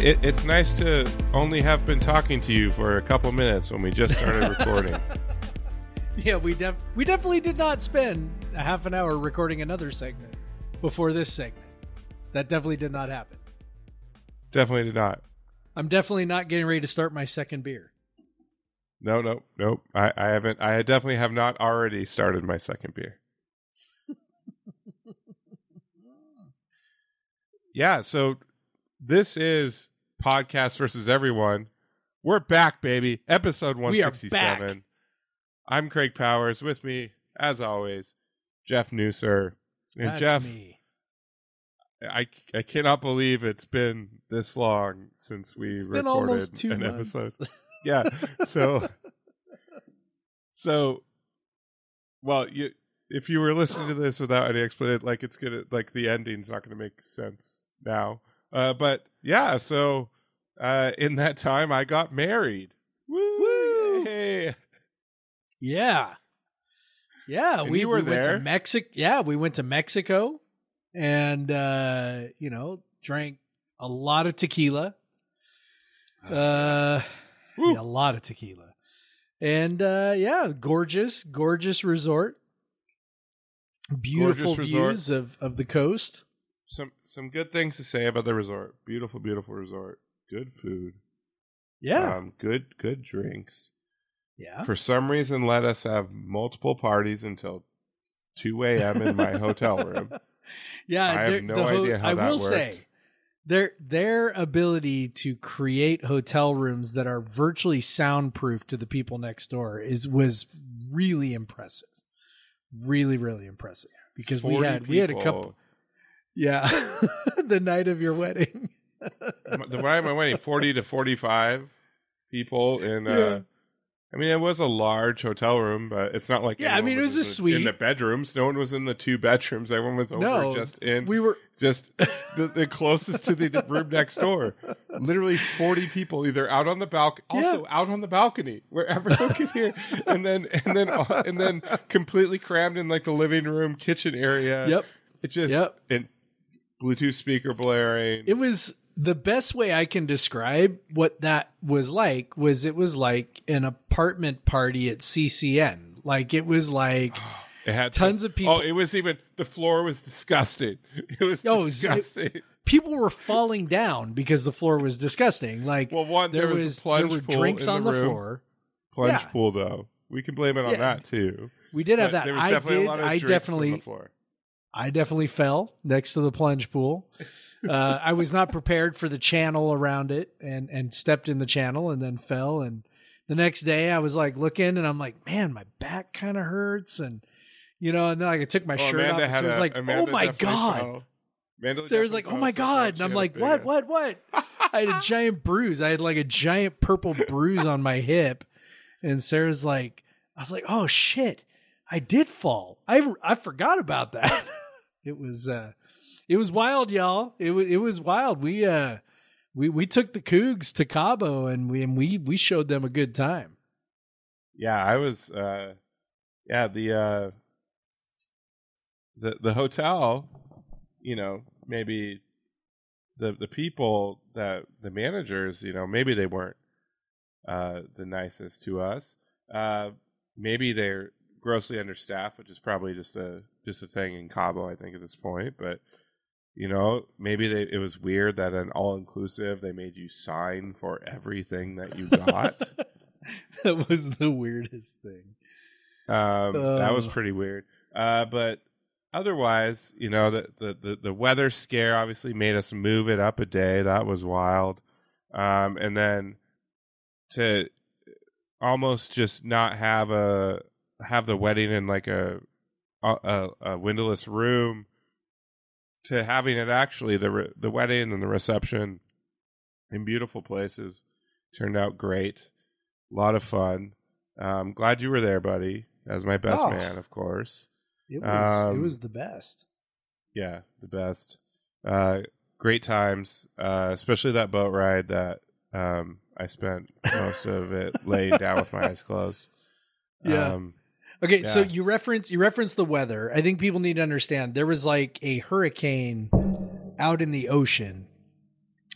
It, it's nice to only have been talking to you for a couple minutes when we just started recording. Yeah, we def- we definitely did not spend a half an hour recording another segment before this segment. That definitely did not happen. Definitely did not. I'm definitely not getting ready to start my second beer. No, no, nope. I, I haven't. I definitely have not already started my second beer. yeah. So this is podcast versus everyone. We're back, baby. Episode one sixty seven. I'm Craig Powers. With me, as always, Jeff Nusser. And That's Jeff, me. I I cannot believe it's been this long since we It's been recorded almost two an months. episode. Yeah. So so well, you if you were listening to this without any explanation, like it's gonna like the ending's not gonna make sense now. Uh but yeah, so uh in that time I got married. Woo! Woo! Yay. Yeah. Yeah, And we were we went there. to Mexico. Yeah, we went to Mexico and uh, you know, drank a lot of tequila. Uh yeah, a lot of tequila. And uh yeah, gorgeous, gorgeous resort. Beautiful Gorgeous resort. views of of the coast. Some some good things to say about the resort. Beautiful, beautiful resort. Good food. Yeah. Um, good good drinks. yeah. for some reason let us have multiple parties until 2 a.m. in my hotel room. yeah, I have no the idea how I that will worked. say their their ability to create hotel rooms that are virtually soundproof to the people next door is was really impressive. Really, really impressive. Because we 40 had we had a couple yeah. the night of your wedding. The night of my wedding, 40 to 45 people in uh Yeah. I mean, it was a large hotel room, but it's not like Yeah, I mean, it was a suite. in the bedrooms. No one was in the two bedrooms. Everyone was over No, just in we were just the, the closest to the room next door. Literally forty people, either out on the balcony, also out on the balcony, where everyone could hear, and then and then and then completely crammed in like the living room, kitchen area. Yep. It just Yep. and Bluetooth speaker blaring. It was the best way I can describe what that was like was it was like an apartment party at CCN. Like it was like It had tons some- of people- Oh, it was even the floor was disgusting. It was Oh, it disgusting. people were falling down because the floor was disgusting. Like well, one there there was, was there were drinks in on the, the, floor. Plunge Yeah. pool though. We can blame it on Yeah. that too. We did have But that. There was I definitely did. a lot of I drinks on the floor. I definitely fell next to the plunge pool. Uh, I was not prepared for the channel around it and and stepped in the channel and then fell and the next day I was like looking and I'm like, man, my back kind of hurts and you know, and then like, I took my Oh, shirt off and Sarah's a- like, Amanda oh my god. fell. Amanda Sarah's like, oh my god, and I'm like, what, what, what? I had a giant bruise. I had like a giant purple bruise on my hip, and Sarah's like, I was like, oh shit, I did fall. I I forgot about that. it was uh, it was wild, y'all. It was it was wild. We uh, we we took the Cougs to Cabo, and we and we we showed them a good time. Yeah, I was. uh Yeah, the uh the the hotel. You know, maybe the the people that the managers. You know, maybe they weren't uh the nicest to us. Uh Maybe they're grossly understaffed, which is probably just a just a thing in Cabo, I think, at this point. But you know, maybe they, it was weird that an all inclusive they made you sign for everything that you got. that was the weirdest thing. um, that was Oh. pretty weird. Uh, but otherwise, you know, the, the the the weather scare obviously made us move it up a day. That was wild. Um, and then to almost just not have a have the wedding in like a a, a, windowless room to having it actually the re- the wedding and the reception in beautiful places turned out great. A lot of fun. Um, glad you were there, buddy, as my best Oh. man, of course. It was it Um, was the best. Yeah, the best. Uh, great times, uh, especially that boat ride that um, I spent most of it laying down with my eyes closed. Yeah. Um, Okay, so you reference you reference the weather. I think people need to understand there was like a hurricane out in the ocean,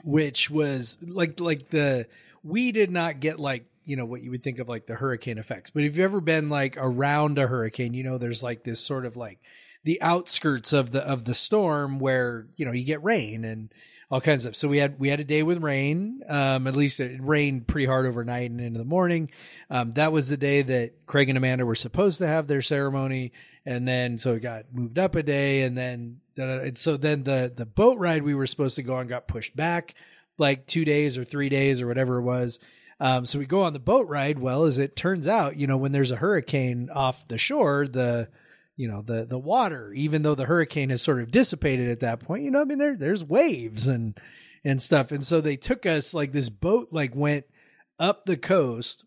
which was like like the we did not get like you know what you would think of like the hurricane effects. But if you've ever been like around a hurricane, you know there's like this sort of like the outskirts of the of the storm where you know you get rain and all kinds of so we had we had a day with rain. Um at least it rained pretty hard overnight and into the morning. Um that was the day that craig and amanda were supposed to have their ceremony. And then so it got moved up a day and then and so then the the boat ride we were supposed to go on got pushed back like two days or three days or whatever it was. Um so we go on the boat ride. Well as it turns out you know when there's a hurricane off the shore the you know the the water even though the hurricane has sort of dissipated at that point you know i mean there there's waves and and stuff. And so they took us like this boat like went up the coast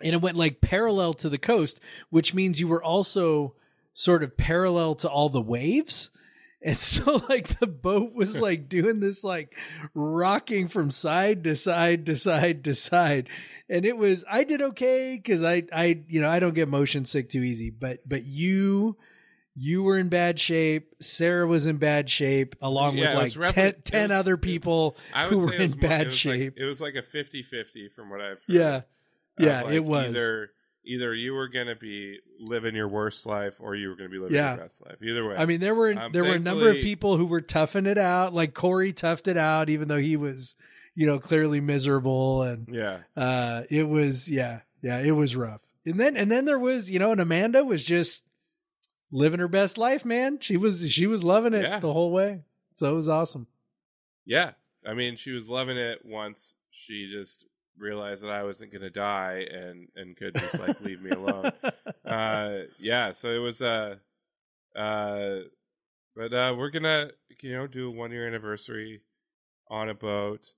and it went like parallel to the coast which means you were also sort of parallel to all the waves and so like the boat was like doing this like rocking from side to side to side to side. And it was i did okay because i i you know i don't get motion sick too easy but but you you were in bad shape. Sarah was in bad shape along Yeah, with like repli- 10, 10 was- other people who were say it was in more- bad it was like- shape. it was like a 50-50 from what I've heard. yeah. yeah like it was. Either either you were going to be living your worst life or you were going to be living Yeah. your best life. Either way. I mean, there were Um, there were a number of people who were toughing it out. Like Corey toughed it out, even though he was, you know, clearly miserable. And yeah. uh, it was, yeah, yeah, it was rough. And then and then there was, you know, and Amanda was just living her best life, man. She was she was loving it Yeah. the whole way. So it was awesome. Yeah. I mean, she was loving it once she just realized that I wasn't going to die and and could just like leave me alone. Uh yeah, so it was uh uh but uh we're going to you know do a 1 year anniversary on a boat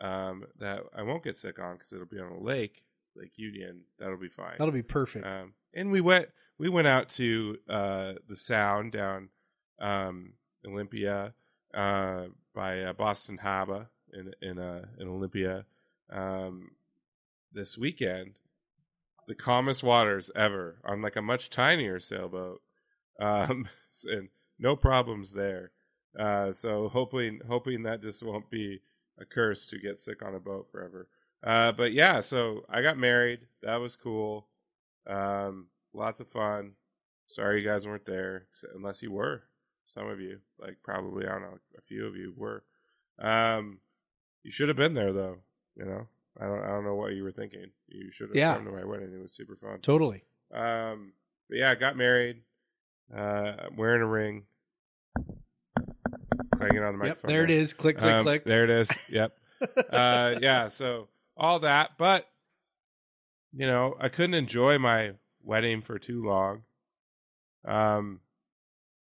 um that I won't get sick on cuz it'll be on a lake, Lake Union. That'll be fine. That'll be perfect. Um, and we went we went out to uh, the Sound down um, Olympia uh, by uh, Boston Harbor in in uh, in Olympia um, this weekend. The calmest waters ever on like a much tinier sailboat, um, and no problems there. Uh, so hoping hoping that just won't be a curse to get sick on a boat forever. Uh, but yeah, so I got married. That was cool. Um, lots of fun. Sorry you guys weren't there, unless you were. Some of you, like probably I don't know, a few of you were. Um, you should have been there though. You know, I don't I don't know what you were thinking. You should have Yeah. come to my wedding. It was super fun. totally. Um, but yeah, I got married. Uh, I'm wearing a ring. Clanging on the Yep, microphone. there it is. Click, click, Um, click. There it is. Yep. uh, yeah. So all that, but you know, I couldn't enjoy my wedding for too long. Um,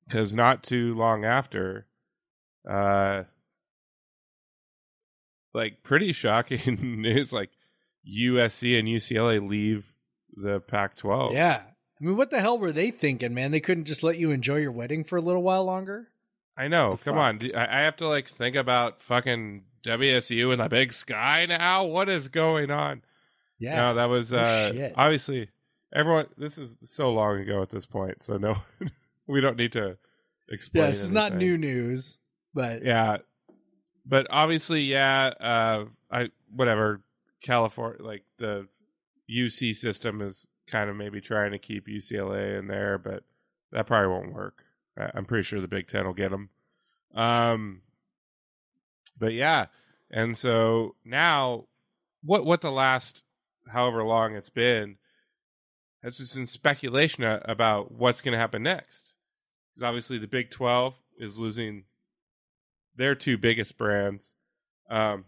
because not too long after, uh, like pretty shocking news, like USC and UCLA leave the Pac-12. Yeah. I mean, what the hell were they thinking, man? They couldn't just let you enjoy your wedding for a little while longer? I know. Come fuck? on. I I have to like think about fucking WSU in the big sky now. What is going on? Yeah. No, that was uh, shit. obviously everyone. This is so long ago at this point, so no, we don't need to explain. yeah, this is not new news, but Yeah, but obviously, yeah. Uh, I whatever California, like the UC system is kind of maybe trying to keep UCLA in there, but that probably won't work. I'm pretty sure the Big Ten will get them. Um, but yeah, and so now, what what the last however long it's been has just been speculation about what's going to happen next. Because obviously the Big Twelve is losing their two biggest brands. Um,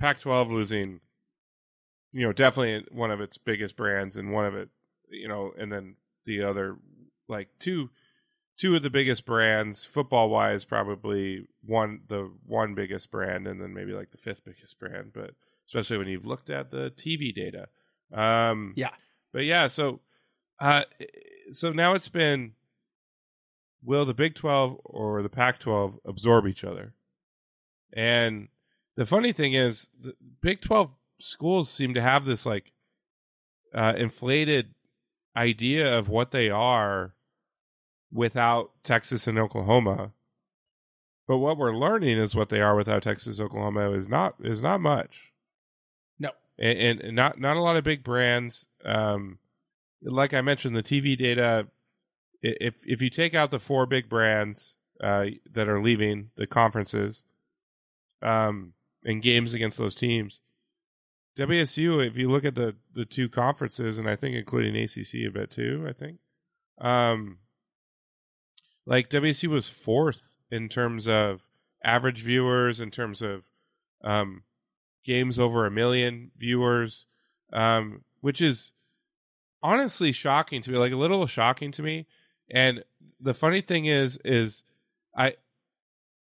Pac-12 losing, you know, definitely one of its biggest brands, and one of it, you know, and then the other, like two, two of the biggest brands football wise, probably one the one biggest brand, and then maybe like the fifth biggest brand, but especially when you've looked at the TV data. Um, Yeah. but yeah, so, uh, so now it's been. Will the Big Twelve or the Pac twelve absorb each other? And the funny thing is, the Big Twelve schools seem to have this like uh, inflated idea of what they are without Texas and Oklahoma. But what we're learning is what they are without Texas, Oklahoma is not is not much, No. and, and not not a lot of big brands. Um, like I mentioned, the TV data. If if you take out the four big brands uh, that are leaving the conferences, um, and games against those teams, WSU. If you look at the the two conferences, and I think including ACC a bit too, I think, um, like WSU was fourth in terms of average viewers, in terms of um, games over a million viewers, um, which is honestly shocking to me, like a little shocking to me. And the funny thing is, is I,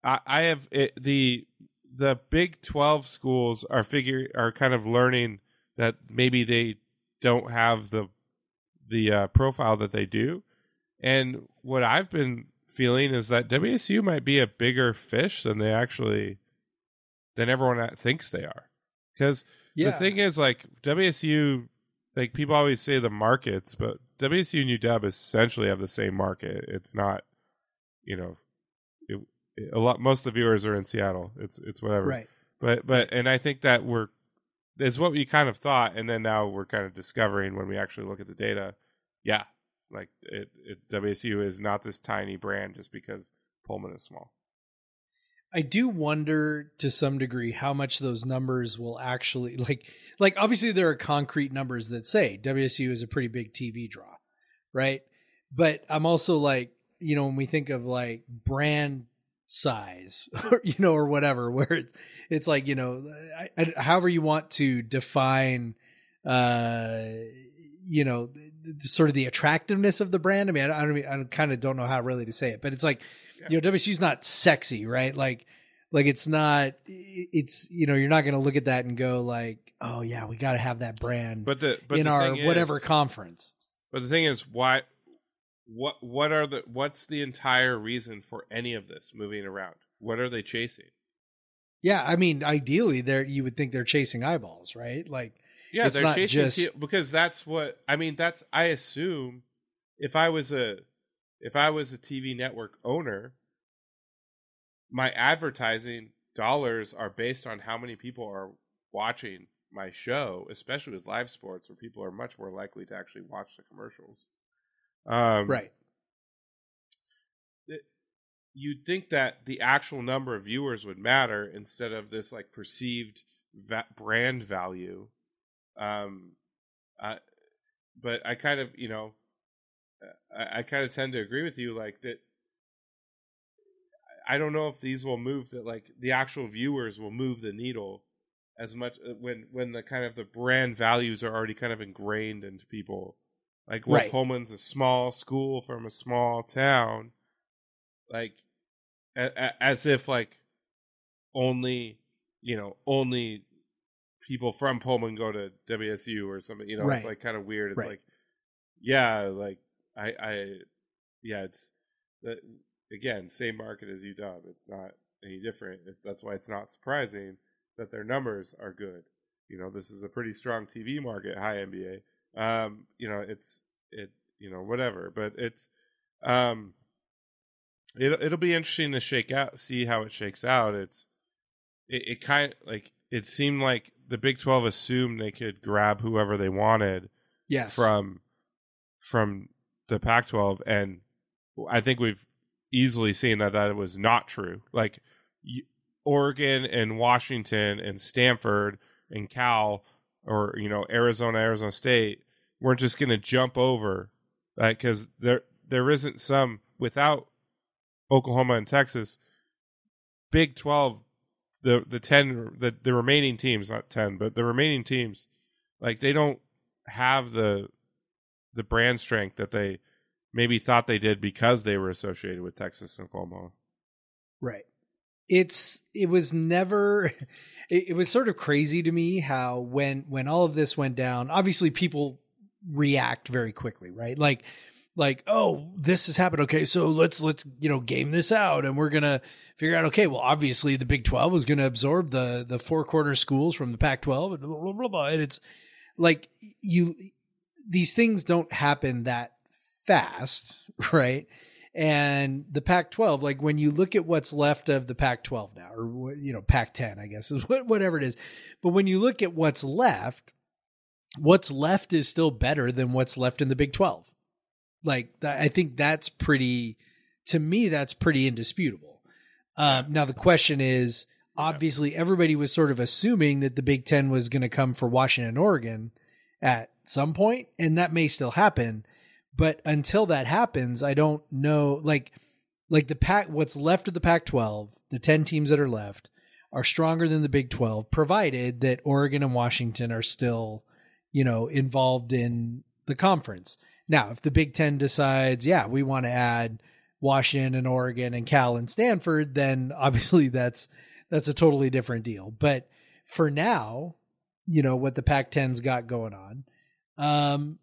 I, I have it, the the Big Twelve schools are figure are kind of learning that maybe they don't have the the uh, profile that they do, and what I've been feeling is that WSU might be a bigger fish than they actually than everyone thinks they are. Because the thing is, like WSU, like people always say the markets, but WSU and UW essentially have the same market. It's not, you know, a lot. Most of the viewers are in Seattle. It's it's whatever. right. But but and I think that we're is what we kind of thought, and then now we're kind of discovering when we actually look at the data. Yeah, like it, it WSU is not this tiny brand just because Pullman is small. I do wonder to some degree how much those numbers will actually like like obviously there are concrete numbers that say WSU is a pretty big TV draw, right? But I'm also like, you know, when we think of like brand size or you know or whatever where it's, it's like, you know, I, I, however you want to define uh you know, the, sort of the attractiveness of the brand. I mean, I, I don't I kind of don't know how really to say it, but it's like you know WSU's not sexy, right? Like like it's not it's you know you're not going to look at that and go like oh yeah we got to have that brand But the but in the our whatever is, conference But the thing is, why? What what are the what's the entire reason for any of this moving around? What are they chasing? yeah i mean ideally there you would think they're chasing eyeballs right like Yeah, they're not chasing just- te- because that's what I mean. That's I assume if I was a if I was a TV network owner, my advertising dollars are based on how many people are watching my show, especially with live sports, where people are much more likely to actually watch the commercials. Um, right. you'd think that the actual number of viewers would matter instead of this like perceived va- brand value. Um uh, but i kind of you know i, I kind of tend to agree with you like that i don't know if these will move that like the actual viewers will move the needle as much uh, when when the kind of the brand values are already kind of ingrained into people like what Right. Pullman's a small school from a small town. Like a, a, as if like only you know only people from Pullman go to WSU or something you know it's like kind of weird. It's Right. like yeah like I I yeah it's that again same market as UW it's not any different. It's, that's why it's not surprising that their numbers are good. You know this is a pretty strong TV market high NBA um you know it's it you know whatever but it's um it'll it'll be interesting to shake out see how it shakes out it's it, it kind like it seemed like the big 12 assumed they could grab whoever they wanted yes from from the Pac-12, and I think we've easily seen that that was not true. Like Oregon and Washington and Stanford and Cal, or you know Arizona, Arizona State, weren't just going to jump over because there there isn't some without Oklahoma and Texas. Big Twelve, the the ten the the remaining teams, not ten, but the remaining teams, like they don't have the the brand strength that they maybe thought they did because they were associated with Texas and Oklahoma. Right. It's it was never it, it was sort of crazy to me how when when all of this went down, obviously people react very quickly, right? Like like, oh, this has happened. Okay, so let's let's you know game this out, and we're gonna figure out. Okay, well, obviously the Big Twelve is gonna absorb the the four corner schools from the Pac twelve, and blah, blah blah blah. And it's like you these things don't happen that fast, right? And the Pac 12, like when you look at what's left of the Pac 12 now, or, you know, Pac 10, I guess is what, whatever it is. But when you look at what's left, what's left is still better than what's left in the Big 12. Like, I think that's pretty, to me, that's pretty indisputable. Um, now, the question is obviously, everybody was sort of assuming that the Big 10 was going to come for Washington Oregon at some point, and that may still happen. But until that happens, I don't know. Like, like the pack, what's left of the Pac-12, the ten teams that are left, are stronger than the Big 12, provided that Oregon and Washington are still, you know, involved in the conference. Now, if the Big Ten decides, yeah, we want to add Washington and Oregon and Cal and Stanford, then obviously that's that's a totally different deal. But for now, you know what the Pac-10's got going on, um,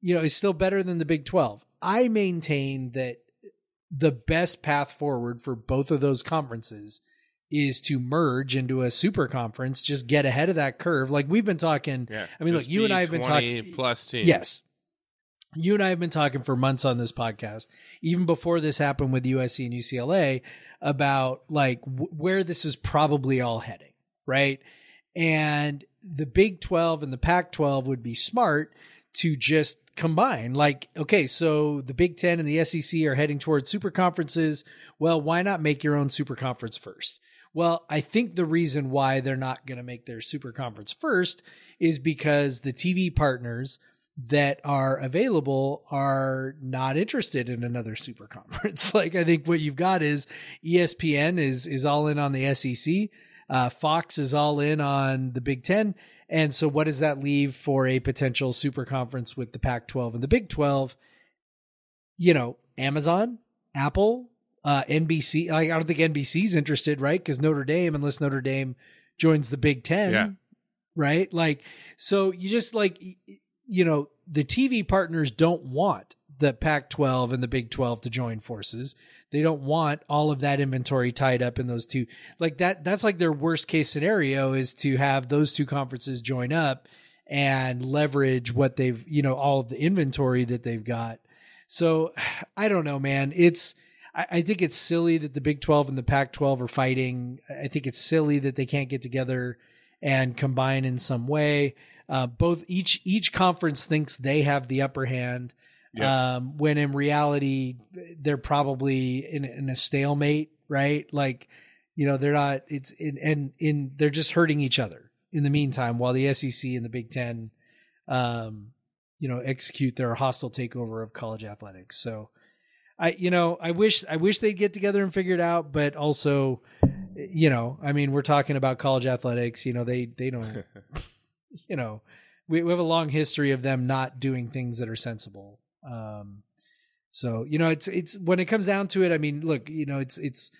you know, is still better than the Big 12. I maintain that the best path forward for both of those conferences is to merge into a super conference, just get ahead of that curve. Like we've been talking. Yeah, I mean, look, you and I have been talking plus teams. Yes. You and I have been talking for months on this podcast, even before this happened with USC and UCLA, about like w- where this is probably all heading, right? And the Big 12 and the Pac 12 would be smart to just combine. Like, okay, so the Big 10 and the SEC are heading towards super conferences. Well, why not make your own super conference first? Well, I think the reason why they're not going to make their super conference first is because the TV partners that are available are not interested in another super conference. like I think what you've got is ESPN is is all in on the SEC, uh, Fox is all in on the Big Ten, and so what does that leave for a potential super conference with the Pac-12 and the Big 12? You know, Amazon, Apple, uh, NBC. I don't think NBC's interested, right? Because Notre Dame, unless Notre Dame joins the Big Ten, Yeah. right? Like, so you just like, you know, the TV partners don't want the Pac 12 and the Big 12 to join forces. They don't want all of that inventory tied up in those two. Like that, that's like their worst case scenario is to have those two conferences join up and leverage what they've, you know, all of the inventory that they've got. So I don't know, man. It's, I, think it's silly that the Big 12 and the Pac 12 are fighting. I think it's silly that they can't get together and combine in some way. Uh, both each each conference thinks they have the upper hand, Yeah. um, when in reality they're probably in, in a stalemate, right? Like, you know, they're not. It's in and in they're just hurting each other in the meantime, while the SEC and the Big Ten, um, you know, execute their hostile takeover of college athletics. So, I you know I wish I wish they'd get together and figure it out, but also, you know, I mean, we're talking about college athletics. You know, they they don't you know, we, we have a long history of them not doing things that are sensible. Um, so you know, it's it's when it comes down to it. I mean, look, you know, it's it's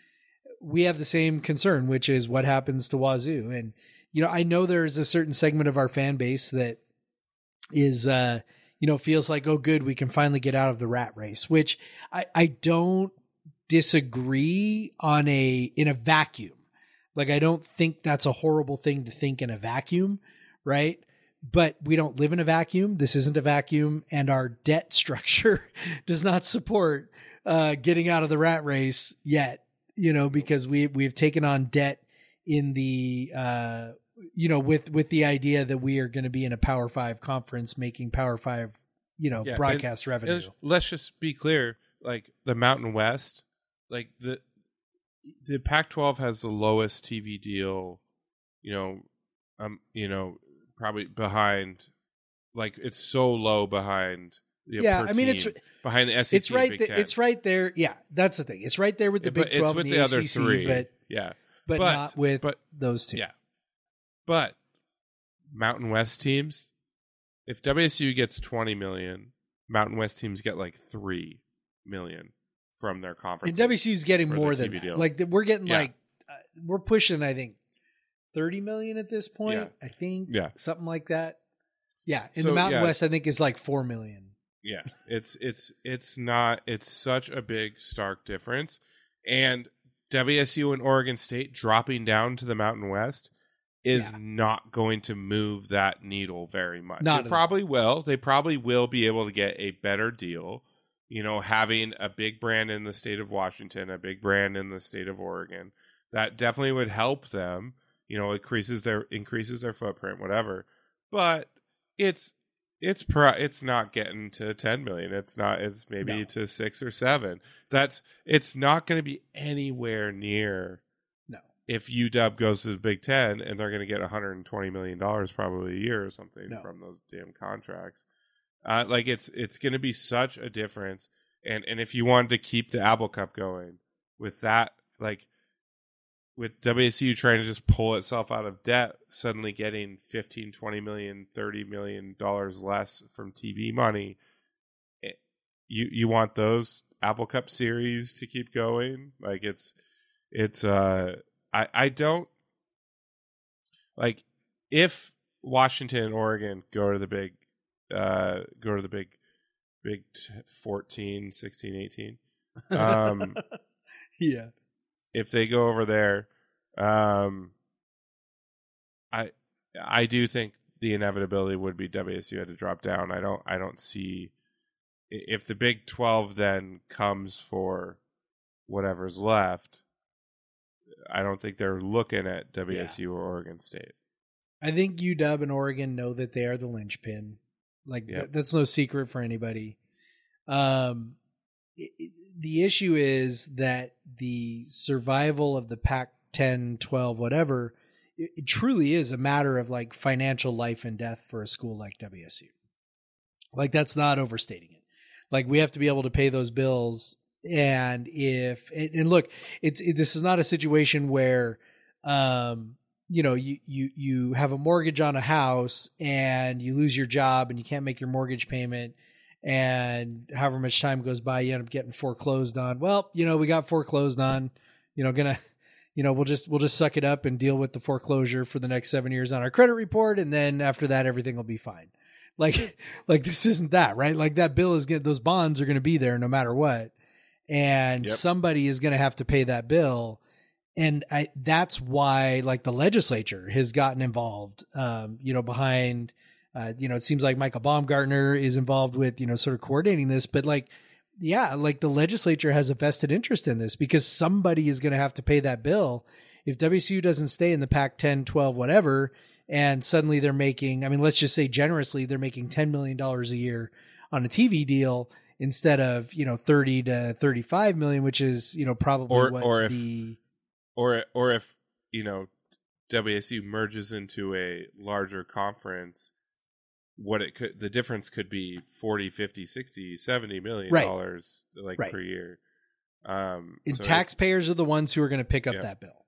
we have the same concern, which is what happens to Wazoo, and you know, I know there's a certain segment of our fan base that is, uh, you know, feels like, oh, good, we can finally get out of the rat race, which I I don't disagree on a in a vacuum. Like I don't think that's a horrible thing to think in a vacuum, right? But we don't live in a vacuum. This isn't a vacuum, and our debt structure does not support uh, getting out of the rat race yet. You know, because we we've taken on debt in the uh, you know with with the idea that we are going to be in a Power Five conference, making Power Five you know Yeah, broadcast revenue. Let's just be clear like the mountain west like the the pac 12 has the lowest tv deal you know um you know probably behind like it's so low behind the Yeah, I mean, it's- behind the SEC it's right. and there. Big Ten. it's right there. Yeah, that's the thing. It's right there with the Yeah, Big Twelve it's with and the, the, other ACC, three but yeah but, But- not with but- those two. Yeah. But Mountain West teams, if WSU gets 20 million, Mountain West teams get like 3 million from their conference. and WSU's getting more than that. like we're getting Yeah. like uh, we're pushing. I think thirty million at this point. Yeah. I think Yeah. something like that. Yeah, in So, the Mountain yeah. West, I think is like four million. Yeah, it's it's it's not it's such a big stark difference, and WSU and Oregon State dropping down to the Mountain West is Yeah. not going to move that needle very much. Not It at all. probably will. They probably will be able to get a better deal. You know, having a big brand in the state of Washington, a big brand in the state of Oregon, that definitely would help them. You know, increases their increases their footprint, whatever. But it's it's pro it's not getting to 10 million it's not it's maybe No. to 6 or 7 that's it's not going to be anywhere near No. if UW goes to the Big 10 and they're going to get 120 million dollars probably a year or something No. from those damn contracts uh like it's it's going to be such a difference and and if you wanted to keep the Apple Cup going with that like with WSU trying to just pull itself out of debt, suddenly getting 15, 20 million, 30 million dollars less from TV money, it, you you want those Apple Cup series to keep going? Like it's it's uh I I don't like if Washington and Oregon go to the big uh go to the big big t- 14, 16, 18 um yeah, if they go over there, um, I I do think the inevitability would be WSU had to drop down. I don't I don't see if the Big Twelve then comes for whatever's left. I don't think they're looking at WSU or Oregon State. I think UW and Oregon know that they are the linchpin. Like Yeah. th- that's no secret for anybody. Um, i- i- the issue is that the survival of the Pac 10, 12, whatever, it, truly is a matter of like financial life and death for a school like WSU. Like that's not overstating it. Like we have to be able to pay those bills, and if and, and look, it's it, this is not a situation where, um, you know, you you you have a mortgage on a house and you lose your job and you can't make your mortgage payment, and however much time goes by, you end up getting foreclosed on. Well, you know, we got foreclosed on. You know, gonna you know we'll just we'll just suck it up and deal with the foreclosure for the next seven years on our credit report and then after that everything will be fine like like this isn't that right like that bill is going those bonds are going to be there no matter what and Yep. somebody is going to have to pay that bill and I, that's why like the legislature has gotten involved um you know behind uh you know it seems like michael baumgartner is involved with you know sort of coordinating this but like yeah, like the legislature has a vested interest in this because somebody is going to have to pay that bill. If WSU doesn't stay in the Pac 10, 12, whatever, and suddenly they're making, I mean, let's just say generously, they're making $10 million a year on a TV deal instead of, you know, 30 to 35 million, which is, you know, probably Or- what or if- the, or or if you know WSU merges into a larger conference what it could the difference could be 40 50 60 70 million Right. dollars like Right. per year um and so taxpayers are the ones who are going to pick up Yeah. that bill.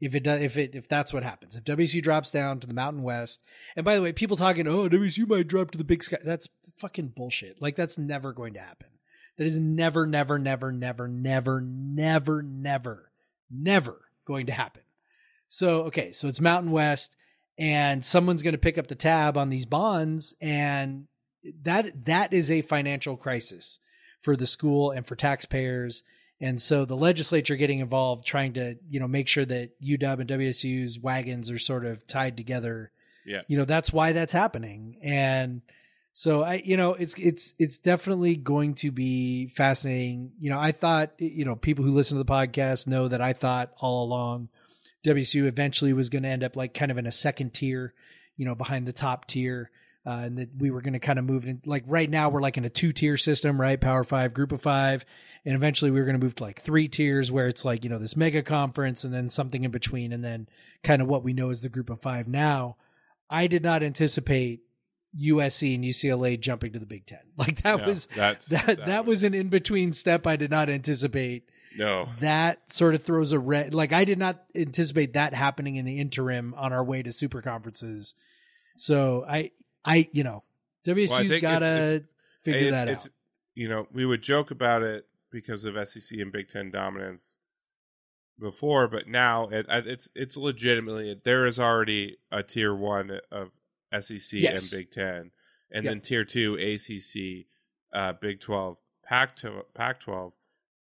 If it does, if it if that's what happens, if WSU drops down to the Mountain West, and by the way, people talking, oh, WSU might drop to the Big Sky, that's fucking bullshit. Like that's never going to happen. That is never, never, never, never, never, never, never, never going to happen. So okay, so it's Mountain West, and someone's going to pick up the tab on these bonds, and that that is a financial crisis for the school and for taxpayers. And so the legislature getting involved, trying to you know make sure that UW and WSU's wagons are sort of tied together. yeah You know that's why that's happening. And so I, you know, it's it's it's definitely going to be fascinating. You know, I thought you know people who listen to the podcast know that I thought all along WSU eventually was going to end up like kind of in a second tier, you know, behind the top tier. uh, and that we were going to kind of move in. Like right now, we're like in a two tier system, right? Power five, group of five, and eventually we were going to move to like three tiers, where it's like you know this mega conference and then something in between, and then kind of what we know as the group of five now. I did not anticipate USC and UCLA jumping to the Big Ten. Like that No, was that's- that that, was an in between step I did not anticipate. No. That sort of throws a red like I did not anticipate that happening in the interim on our way to super conferences. So I I you know WSU's Well, gotta it's- it's- figure that it's, out. You know, we would joke about it because of SEC and Big Ten dominance before, but now it, it's it's legitimately there is already a tier one of SEC Yes. and Big Ten, and Yep. then tier two ACC, uh, Big Twelve, Pac Pac twelve,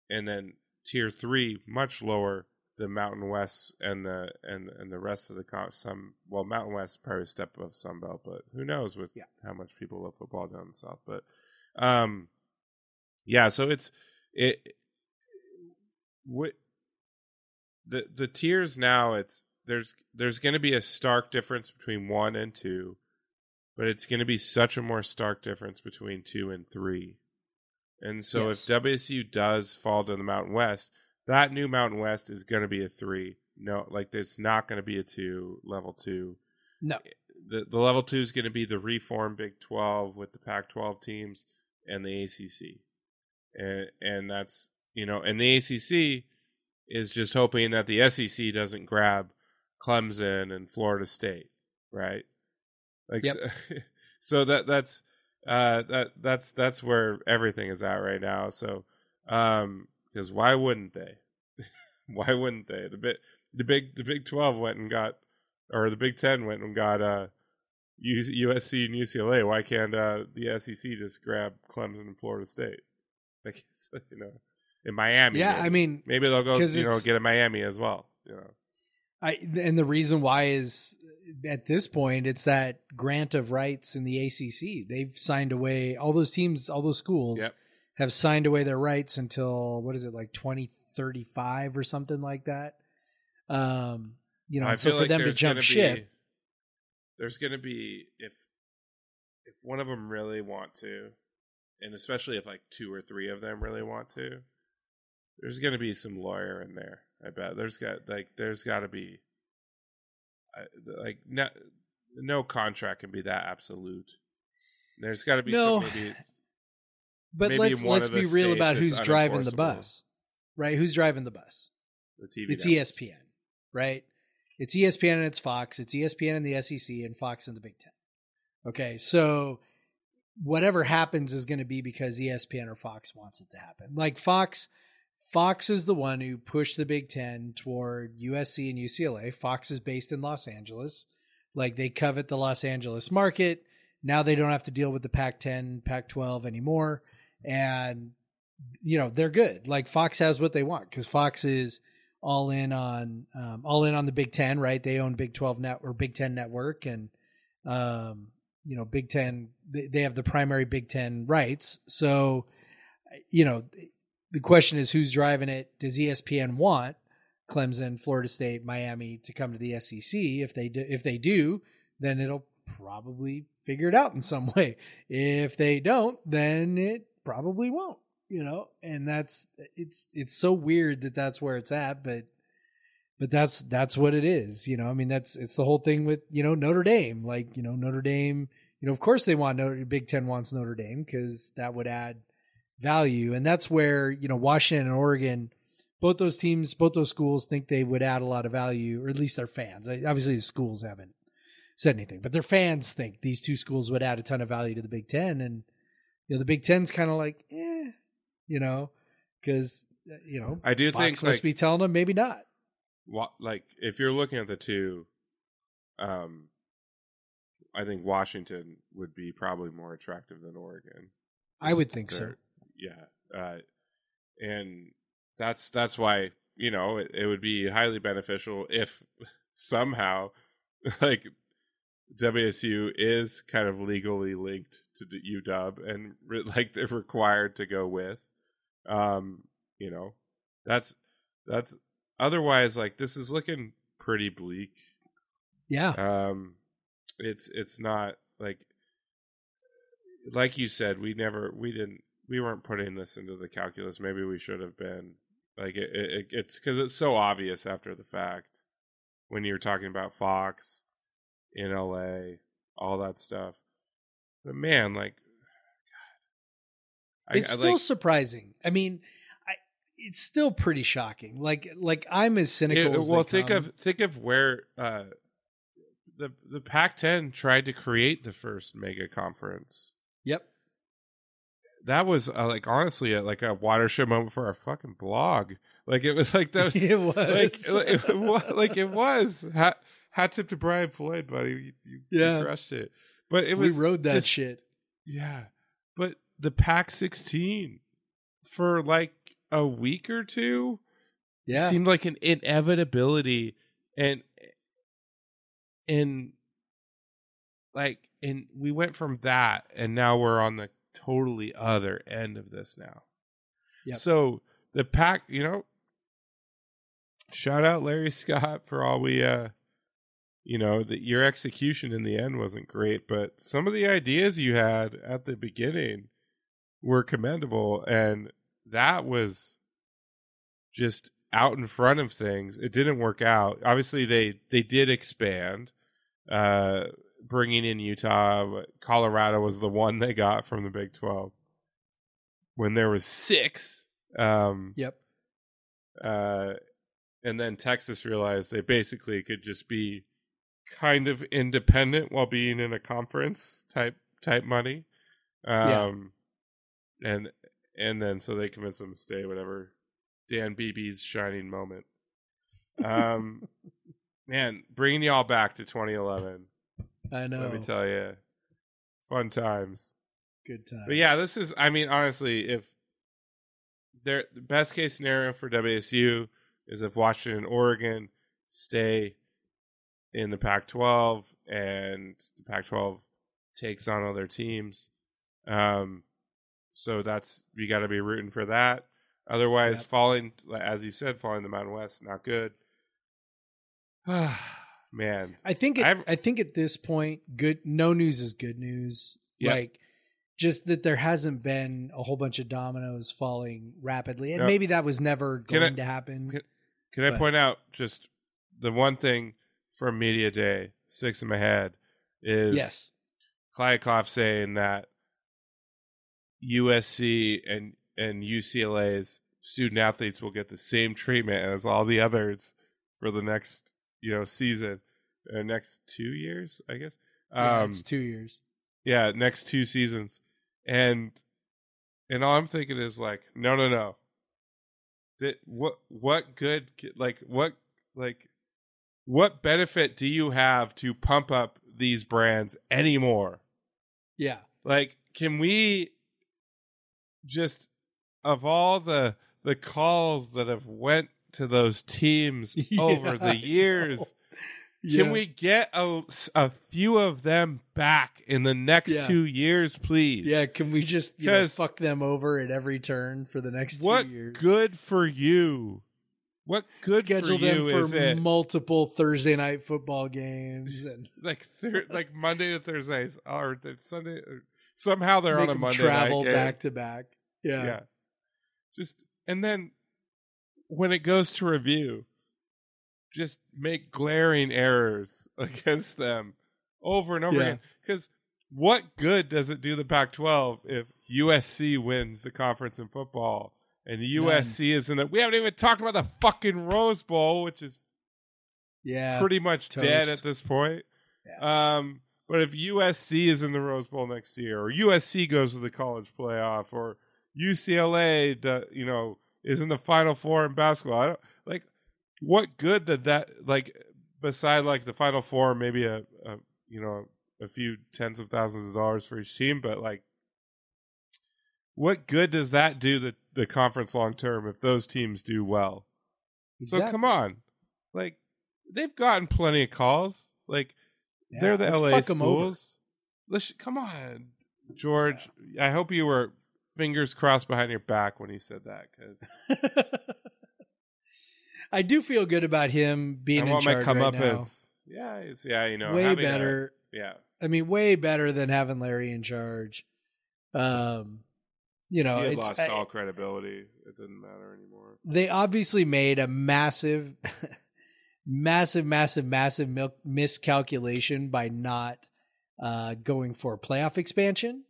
and then tier three much lower than Mountain West and the and and the rest of the some well Mountain West probably a step above Sun Belt, but who knows with Yeah. how much people love football down the south. But um, yeah, so it's it what the the tiers now it's there's there's going to be a stark difference between one and two, but it's going to be such a more stark difference between two and three. And so Yes. if WSU does fall to the Mountain West, that new Mountain West is going to be a three. No, like it's not going to be a two, level two. No. Eh, the the level two is going to be the reform Big Twelve with the Pac twelve teams and the ACC, and and that's you know, and the ACC is just hoping that the SEC doesn't grab Clemson and Florida State, right? Like, Yep. so, so that that's uh that that's that's where everything is at right now. So, um, because why wouldn't they? why wouldn't they? The bit the big the Big Twelve went and got, or the Big Ten went and got uh USC and UCLA. Why can't uh the SEC just grab Clemson and Florida State? Like you know, in Miami. Yeah, maybe. I mean maybe they'll go you know get a Miami as well. You know, I and the reason why is at this point it's that grant of rights in the ACC. They've signed away all those teams, all those schools Yep. have signed away their rights until what is it like 2035 or something like that. Um, you know, I so for like them to jump ship, Be, there's going to be if if one of them really want to, and especially if like two or three of them really want to, there's going to be some lawyer in there. I bet there's got like there's got to be uh, like no no contract can be that absolute. There's got to be No. some maybe but maybe let's let's be real about who's driving the bus, right? Who's driving the bus? the TV. It's network. ESPN, right? It's ESPN and it's Fox. It's ESPN and the SEC and Fox and the Big Ten. Okay, so whatever happens is going to be because ESPN or Fox wants it to happen. Like Fox, Fox is the one who pushed the Big Ten toward USC and UCLA. Fox is based in Los Angeles. Like they covet the Los Angeles market. Now they don't have to deal with the Pac 10, Pac 12 anymore. And, you know, they're good. Like Fox has what they want because Fox is all in on um, all in on the Big Ten, right? They own Big Twelve net or Big Ten network, and um, you know, Big Ten they, they have the primary Big Ten rights. So, you know, the question is who's driving it? Does ESPN want Clemson, Florida State, Miami to come to the SEC? If they do, if they do, then it'll probably figure it out in some way. If they don't, then it probably won't you know and that's it's it's so weird that that's where it's at but but that's that's what it is you know i mean that's it's the whole thing with you know notre dame like you know notre dame you know of course they want notre big 10 wants notre dame because that would add value and that's where you know washington and oregon both those teams both those schools think they would add a lot of value or at least their fans obviously the schools haven't said anything but their fans think these two schools would add a ton of value to the big 10 and you know the big 10's kind of like eh you know, because you know I do Fox think must like be telling them maybe not. wa- like if you're looking at the two, um, I think Washington would be probably more attractive than Oregon. I would think so. Yeah, uh, and that's that's why you know it, it would be highly beneficial if somehow like WSU is kind of legally linked to UW and re- like they're required to go with. Um, you know, that's that's otherwise like this is looking pretty bleak. Yeah, Um, it's it's not like like you said, we never, we didn't, we weren't putting this into the calculus. Maybe we should have been. Like it, it it's because it's so obvious after the fact when you're talking about Fox in LA, all that stuff. But man, like, God, it's still surprising. I mean, I, it's still pretty shocking. Like like I'm as cynical. It- as well, think come. of think of where uh, the the Pac-10 tried to create the first mega conference. Yep. That was uh, like honestly like a watershed moment for our fucking blog. Like it was like that was it was. like it, it like it was. Hat, hat tip to Brian Floyd, buddy. You, you, you crushed it. But it we was rode that just- shit. Yeah, but the Pac 16 for like a week or two Yeah. seemed like an inevitability and and like and we went from that and now we're on the totally other end of this now. Yep. so the Pac you know shout out larry scott for all we uh you know that your execution in the end wasn't great but some of the ideas you had at the beginning were commendable and that was just out in front of things. It didn't work out. Obviously they they did expand uh bringing in utah colorado was the one they got from the big 12 when there was six um Yep. uh and then texas realized they basically could just be kind of independent while being in a conference type type money. Um and and then so they convinced them to stay whatever dan Beebe's shining moment. Um man bringing y'all back to 2011 I know. let me tell you fun times Good times. but yeah, this is. I mean, honestly, if there, the best case scenario for WSU is if Washington, Oregon stay in the Pac-12 and the Pac-12 takes on other teams. Um, so that's you got to be rooting for that. Otherwise, Yep. falling, as you said, falling the Mountain West, not good. Man, I think it, I've- I think at this point, good no news is good news. Yeah. Like just that there hasn't been a whole bunch of dominoes falling rapidly, and No. maybe that was never going I- to happen. can- Can I point out just the one thing from Media Day, six in my head, is yes, Kliavkoff saying that USC and and UCLA's student athletes will get the same treatment as all the others for the next you know season, uh, next two years, I guess. yeah, Um, it's two years. yeah, next two seasons, and and all I'm thinking is like, no, no, no. That what what good like what like what benefit do you have to pump up these brands anymore? Yeah, Like, can we just of all the the calls that have went to those teams Yeah, over the years? know. Can we get a, a few of them back in the next Yeah. two years, please? Yeah, can we just you know, fuck them over at every turn for the next What two years? good for you? What good Schedule for you them is for it? multiple Thursday night football games and like thir- like Monday to Thursdays or th- Sunday. Or somehow they're make on a Monday travel night game. back to back. Yeah. yeah. Just and then when it goes to review, just make glaring errors against them over and over Yeah. again. Because what good does it do the Pac-12 if USC wins the conference in football and USC is in it? We haven't even talked about the fucking Rose Bowl, which is Yeah. pretty much dead at this point. Um, but if USC is in the Rose Bowl next year, or USC goes to the college playoff, or UCLA, you know, is in the Final Four in basketball, I don't like. What good did that like? Beside like the Final Four, maybe a, a you know a few tens of thousands of dollars for each team, but like, what good does that do the the conference long term if those teams do well? So come on, like they've gotten plenty of calls. Like Yeah, they're the LA fuck 'em over. schools. Let's come on, George. I hope you were fingers crossed behind your back when he said that because I do feel good about him being I in charge come right up now. Yeah, it's, yeah, you know, Way having a- better. yeah, I mean, way better than having Larry in charge. Um, you know, he it's, lost I- all credibility. It didn't matter anymore. they obviously made a massive, massive, massive, massive miscalculation by not uh, going for playoff expansion.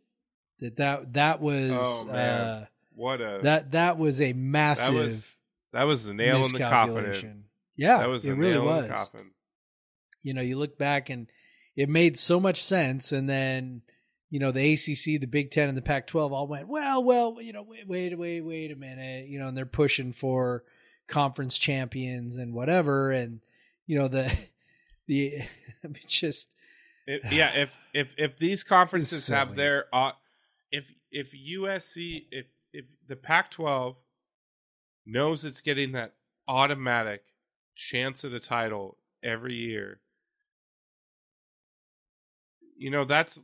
That that that was Oh, uh, What a that that was a massive that was that was the nail in the coffin. Yeah, that was it really nail was. in the coffin. you know, you look back and it made so much sense. And then, you know, the ACC, the Big Ten, and the Pac 12 all went, well, well, you know, wait, wait, wait, wait a minute, you know, and they're pushing for conference champions and whatever. And, you know, the, the, I mean, just, If, yeah, if if if these conferences have their uh, if if USC if if the Pac-12 knows it's getting that automatic chance of the title every year, you know that's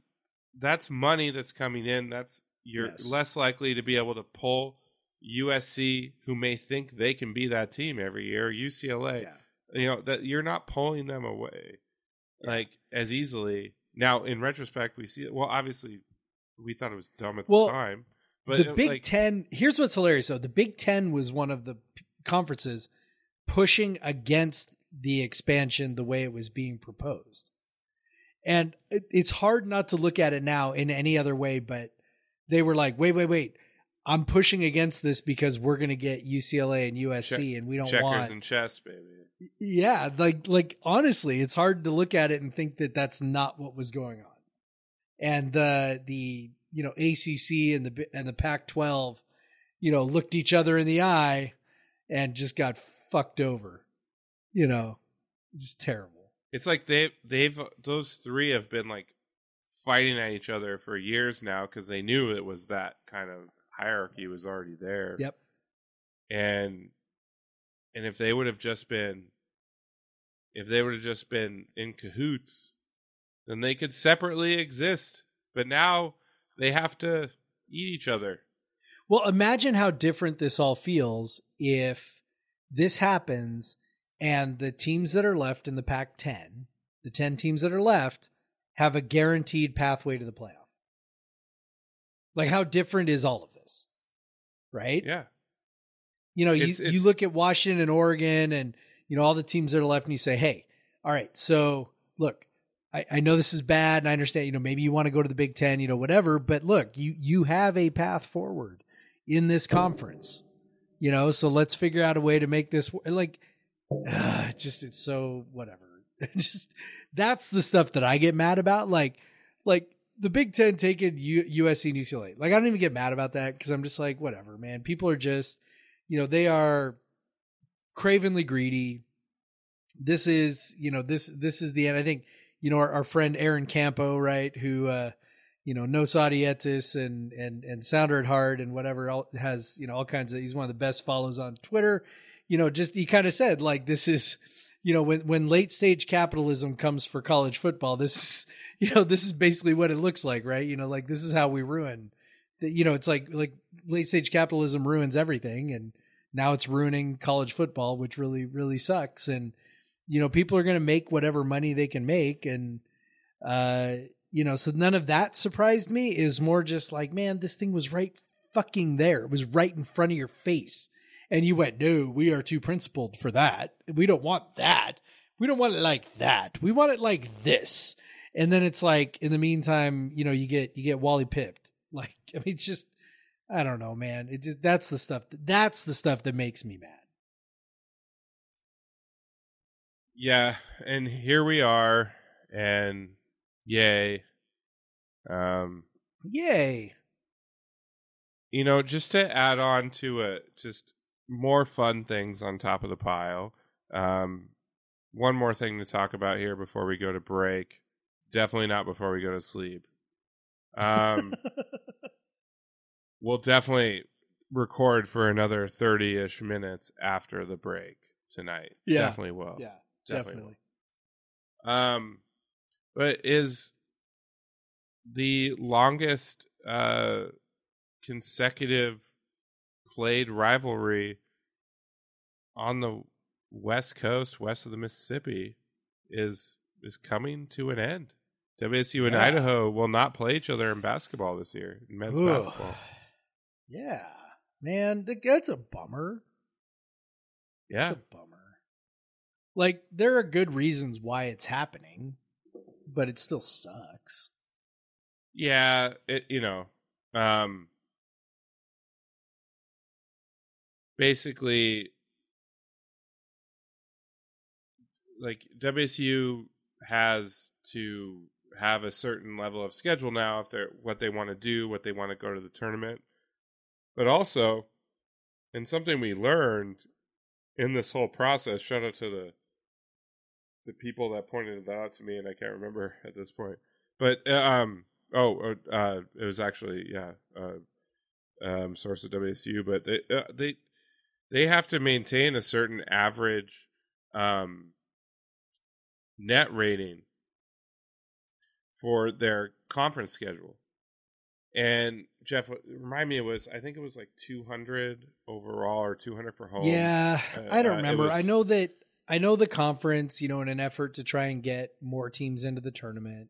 that's money that's coming in. That's you're Yes. less likely to be able to pull USC, who may think they can be that team every year, UCLA yeah. you know that you're not pulling them away like as easily now in retrospect we see it well obviously we thought it was dumb at Well, the time but the it, Big like, Ten. Here's what's hilarious though: the Big Ten was one of the p- conferences pushing against the expansion the way it was being proposed, and it, it's hard not to look at it now in any other way. But they were like, "Wait, wait, wait! I'm pushing against this because we're going to get UCLA and USC, and we don't checkers want." and chess baby yeah, like like honestly, it's hard to look at it and think that that's not what was going on. And the the you know ACC and the and the Pac-12, you know, looked each other in the eye and just got fucked over. You know, just terrible. it's like they they've those three have been like fighting at each other for years now because they knew it was that kind of hierarchy was already there Yep. and and if they would have just been if they would have just been in cahoots then they could separately exist but now they have to eat each other Well, imagine how different this all feels if this happens and the teams that are left in the Pac 10, the 10 teams that are left, have a guaranteed pathway to the playoff. Like, how different is all of this? Right? yeah You know, you, It's- you look at Washington and Oregon and, you know, all the teams that are left and you say, hey, all right, so look, I, I know this is bad and I understand, you know, maybe you want to go to the Big Ten, you know, whatever, but look, you you have a path forward in this conference. You know, so let's figure out a way to make this like ah, just it's so whatever. just that's the stuff that I get mad about. Like like the Big Ten taking U- USC and UCLA. Like I don't even get mad about that because I'm just like, whatever, man. People are just, you know, they are cravenly greedy. This is, you know, this this is the end. I think, you know, our, our friend Aaron Campo, right, who uh, you know, no Sadietis and and and Sounder at Heart and whatever all, has, you know, all kinds of he's one of the best follows on Twitter. You know, just he kind of said like this is you know when when late stage capitalism comes for college football this is you know this is basically what it looks like right you know like this is how we ruin you know it's like like late stage capitalism ruins everything and now it's ruining college football which really really sucks and you know people are going to make whatever money they can make and uh you know so none of that surprised me. Is more just like man this thing was right fucking there. It was right in front of your face. And you went no we are too principled for that. We don't want that. We don't want it like that. We want it like this. And then it's like in the meantime you know you get you get wally pipped like i mean it's just i don't know man. It just that's the stuff that's the stuff that makes me mad yeah and here we are and yay um yay you know just to add on to it just more fun things on top of the pile um one more thing to talk about here before we go to break definitely not before we go to sleep um we'll definitely record for another 30ish minutes after the break tonight Yeah. definitely will yeah definitely definitely um, but is the longest uh consecutive played rivalry on the west coast, west of the Mississippi, is is coming to an end. WSU and Yeah. Idaho will not play each other in basketball this year, in men's Ooh. basketball. Yeah, man, th- that's a bummer. Yeah. It's a bummer. Like there are good reasons why it's happening, but it still sucks. Yeah, it you know, um basically like WSU has to have a certain level of schedule now if they're what they want to do, what they want to go to the tournament. But also, and something we learned in this whole process, shout out to the the people that pointed that out to me and I can't remember at this point. But uh, um oh uh it was actually yeah uh um source of WSU but they uh, they they have to maintain a certain average um net rating for their conference schedule. And Jeff, remind me, it was I think it was like 200 overall or 200 for home. Yeah, Uh, I uh, don't it remember. was- I know that I know the conference, you know, in an effort to try and get more teams into the tournament,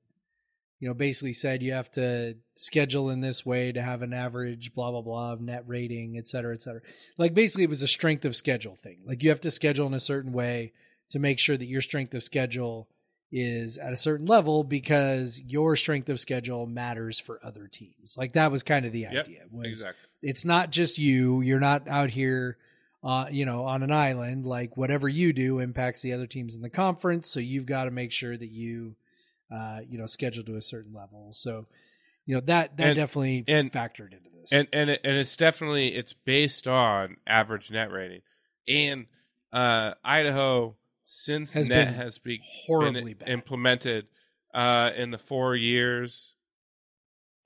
you know, basically said you have to schedule in this way to have an average blah blah blah of net rating, et cetera, et cetera. Like basically it was a strength of schedule thing. Like you have to schedule in a certain way to make sure that your strength of schedule is at a certain level because your strength of schedule matters for other teams. Like that was kind of the Yep, idea. Was exactly. it's not just you. You're not out here, uh, you know, on an island. Like whatever you do impacts the other teams in the conference. So you've got to make sure that you, uh, you know, schedule to a certain level. So, you know, that that And- definitely and- factored into this. and and it, and it's definitely it's based on average net rating and uh idaho since Has net been has be, horribly been bad. implemented uh in the four years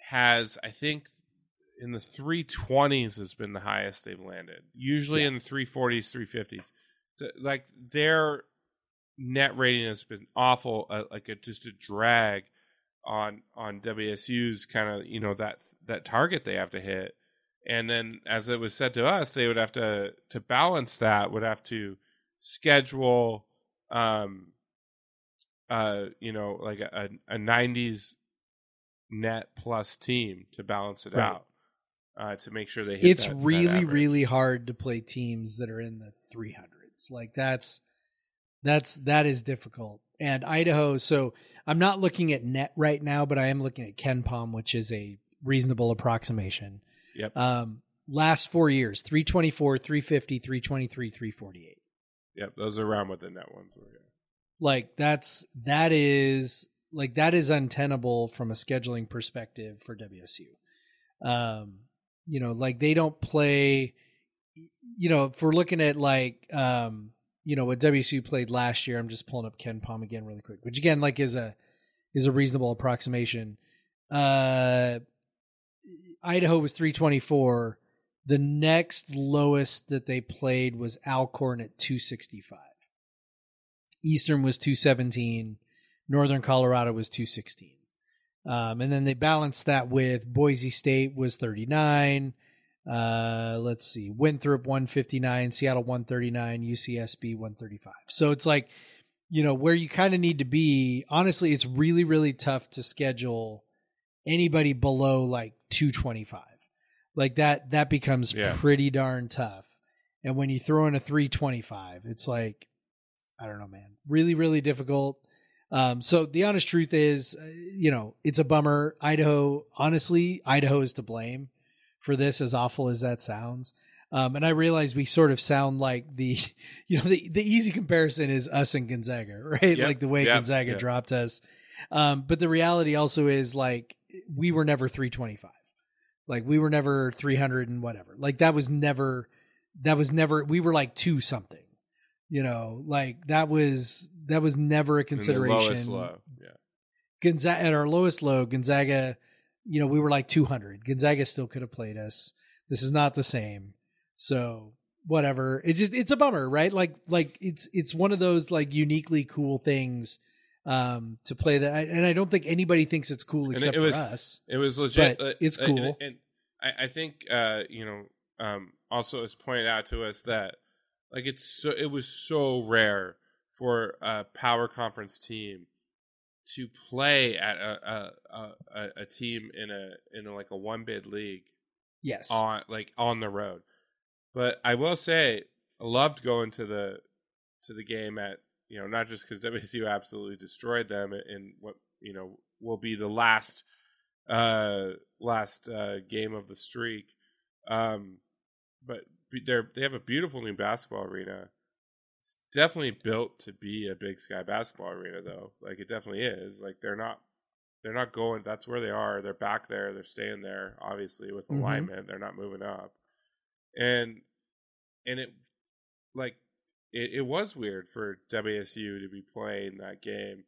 has i think in the 320s has been the highest they've landed usually Yeah. in the 340s 350s so, like their net rating has been awful uh, like a, just a drag on on WSU's kind of you know that that target they have to hit and then as it was said to us they would have to to balance that would have to schedule um uh you know like a, a 90s net plus team to balance it Right. out uh to make sure they hit it's that- that really, average. really hard to play teams that are in the 300s. Like that's that's that is difficult. And Idaho, so I'm not looking at net right now, but I am looking at KenPom, which is a reasonable approximation. Yep. Um, last four years 324, 350, 323, 348. yep those are around what the net ones were yeah. Like that's that is like that is untenable from a scheduling perspective for WSU. Um, you know, like they don't play. You know, if we're looking at like um, you know what WSU played last year, I'm just pulling up KenPom again really quick, which again like is a is a reasonable approximation. Uh, Idaho was 324. The next lowest that they played was Alcorn at 265. Eastern was 217. Northern Colorado was 216. Um, and then they balanced that with Boise State was 39. Uh, let's see, Winthrop 159, Seattle 139, UCSB 135. So it's like, you know, where you kind of need to be. Honestly, it's really, really tough to schedule anybody below like 225. Like that, that becomes Yeah. pretty darn tough. And when you throw in a 325, it's like, I don't know, man. Really, really difficult. Um, so the honest truth is, uh, you know, it's a bummer. Idaho, honestly, Idaho is to blame for this, as awful as that sounds. Um, and I realize we sort of sound like the, you know, the, the easy comparison is us and Gonzaga, right? Yep, Like the way yep, Gonzaga yep. dropped us. Um, but the reality also is like we were never 325. Like we were never 300 and whatever. Like that was never, that was never, we were like two something. You know, like that was that was never a consideration. low yeah Gonzaga at our lowest low, Gonzaga, you know, we were like 200. Gonzaga still could have played us. This is not the same. So whatever. It's just it's a bummer, right? Like like it's it's one of those like uniquely cool things um to play that and I don't think anybody thinks it's cool it- except it for was- us. It was legit. But uh, it's uh, cool. and, and I, I think uh, you know, um, also it's pointed out to us that like it's so it was so rare for a power conference team to play at a a, a, a team in a in a, like a one bid league Yes. on like on the road. But I will say, I loved going to the to the game at you know not just because WSU absolutely destroyed them in what you know will be the last uh last uh game of the streak, um, but they're they have a beautiful new basketball arena. It's definitely built to be a Big Sky basketball arena, though. Like it definitely is. Like they're not they're not going. That's where they are. They're back there. They're staying there. Obviously, with Mhm. alignment, they're not moving up. And and it like it, it was weird for WSU to be playing that game.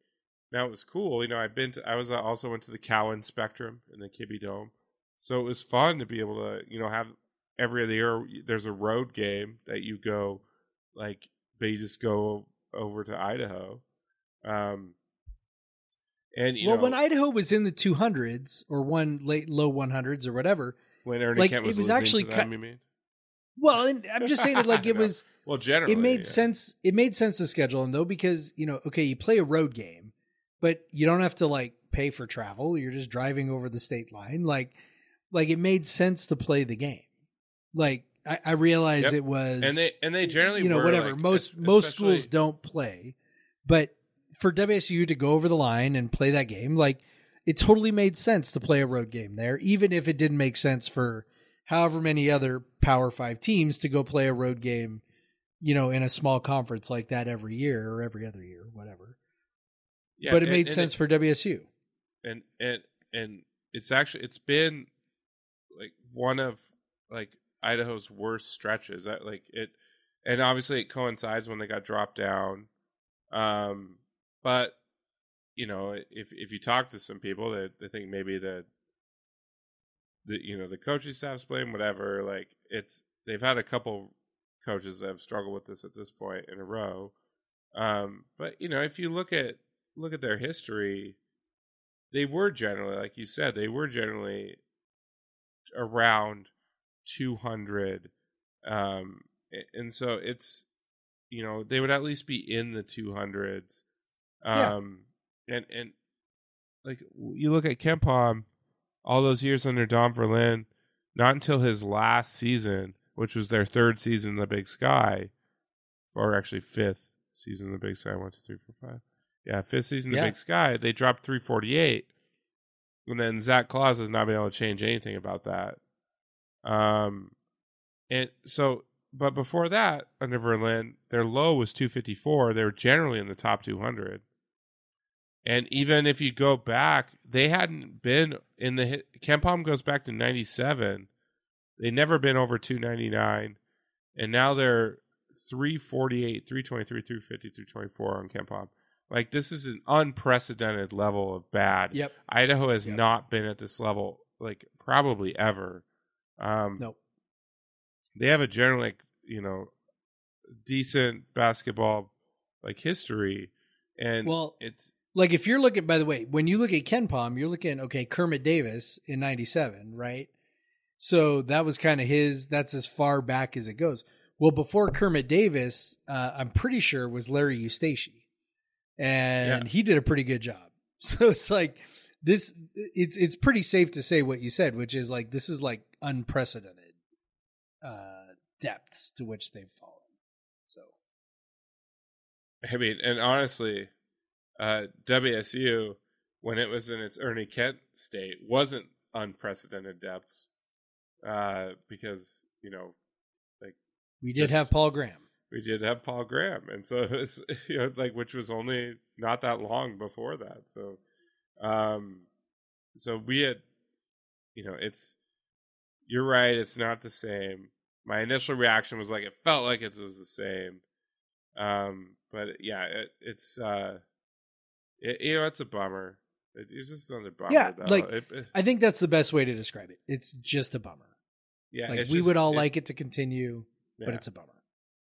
Now it was cool. You know, I've been to. I was also went to the Cowan Spectrum in the Kibbie Dome, so it was fun to be able to you know have every other year. There's a road game that you go like, they just go over to Idaho. Um, and you well, know when Idaho was in the 200s or one late low 100s or whatever. when Ernie like, Kent it was, was actually them, you mean? Well, and I'm just saying it like it was Well, generally, it made yeah. sense it made sense to schedule them though because you know okay you play a road game but you don't have to like pay for travel you're just driving over the state line like like it made sense to play the game like i, I realize Yep. it was and they and they generally you know whatever. like, most most schools don't play. But for wsu to go over the line and play that game like it totally made sense to play a road game there even if it didn't make sense for however many other power five teams to go play a road game you know in a small conference like that every year or every other year whatever. Yeah, but it and- made and sense for wsu and and and it's actually it's been like one of like Idaho's worst stretches. That like it, and obviously it coincides when they got dropped down. Um, but you know, if if you talk to some people, they they think maybe the the you know the coaching staff's blame whatever. Like it's they've had a couple coaches that have struggled with this at this point in a row. Um, but you know, if you look at look at their history, they were generally, like you said, they were generally around 200. Um, and so it's, you know, they would at least be in the 200s. Yeah. Um, and, and like you look at KenPom, all those years under Don Verlin, not until his last season, which was their third season in the Big Sky, or actually fifth season in the Big Sky, one, two, three, four, five. Yeah, fifth season in Yeah. the Big Sky, they dropped 348. And then Zac Claus has not been able to change anything about that. Um, and so, but before that, under Verlin, their low was 254. They were generally in the top 200. And even if you go back, they hadn't been in the hit. KenPom goes back to 97. They never been over 299. And now they're 348, 323, 350, 324 on KenPom. Like, this is an unprecedented level of bad. yep Idaho has Yep. not been at this level, like, probably ever. Um, nope. they have a generally like, you know decent basketball like history and Well, it's like if you're looking by the way when you look at kenpom you're looking okay kermit davis in 97 right? So that was kind of his that's as far back as it goes. Well before kermit davis uh, i'm pretty sure was larry eustachy and Yeah. he did a pretty good job. So it's like this it's it's pretty safe to say what you said which is like this is like unprecedented uh depths to which they've fallen so i mean and honestly uh wsu when it was in its ernie kent state wasn't unprecedented depths uh because you know like we did Just- have paul graham we did have Paul Graham, and so it's you know like which was only not that long before that. So, um, so we had, you know, it's you're right. It's not the same. My initial reaction was like it felt like it was the same, um, but yeah, it, it's uh, it, you know, it's a bummer. It, it's just another bummer. Yeah, though. like, I think that's the best way to describe it. It's just a bummer. yeah, like we just- would all like it to continue, but it's a bummer.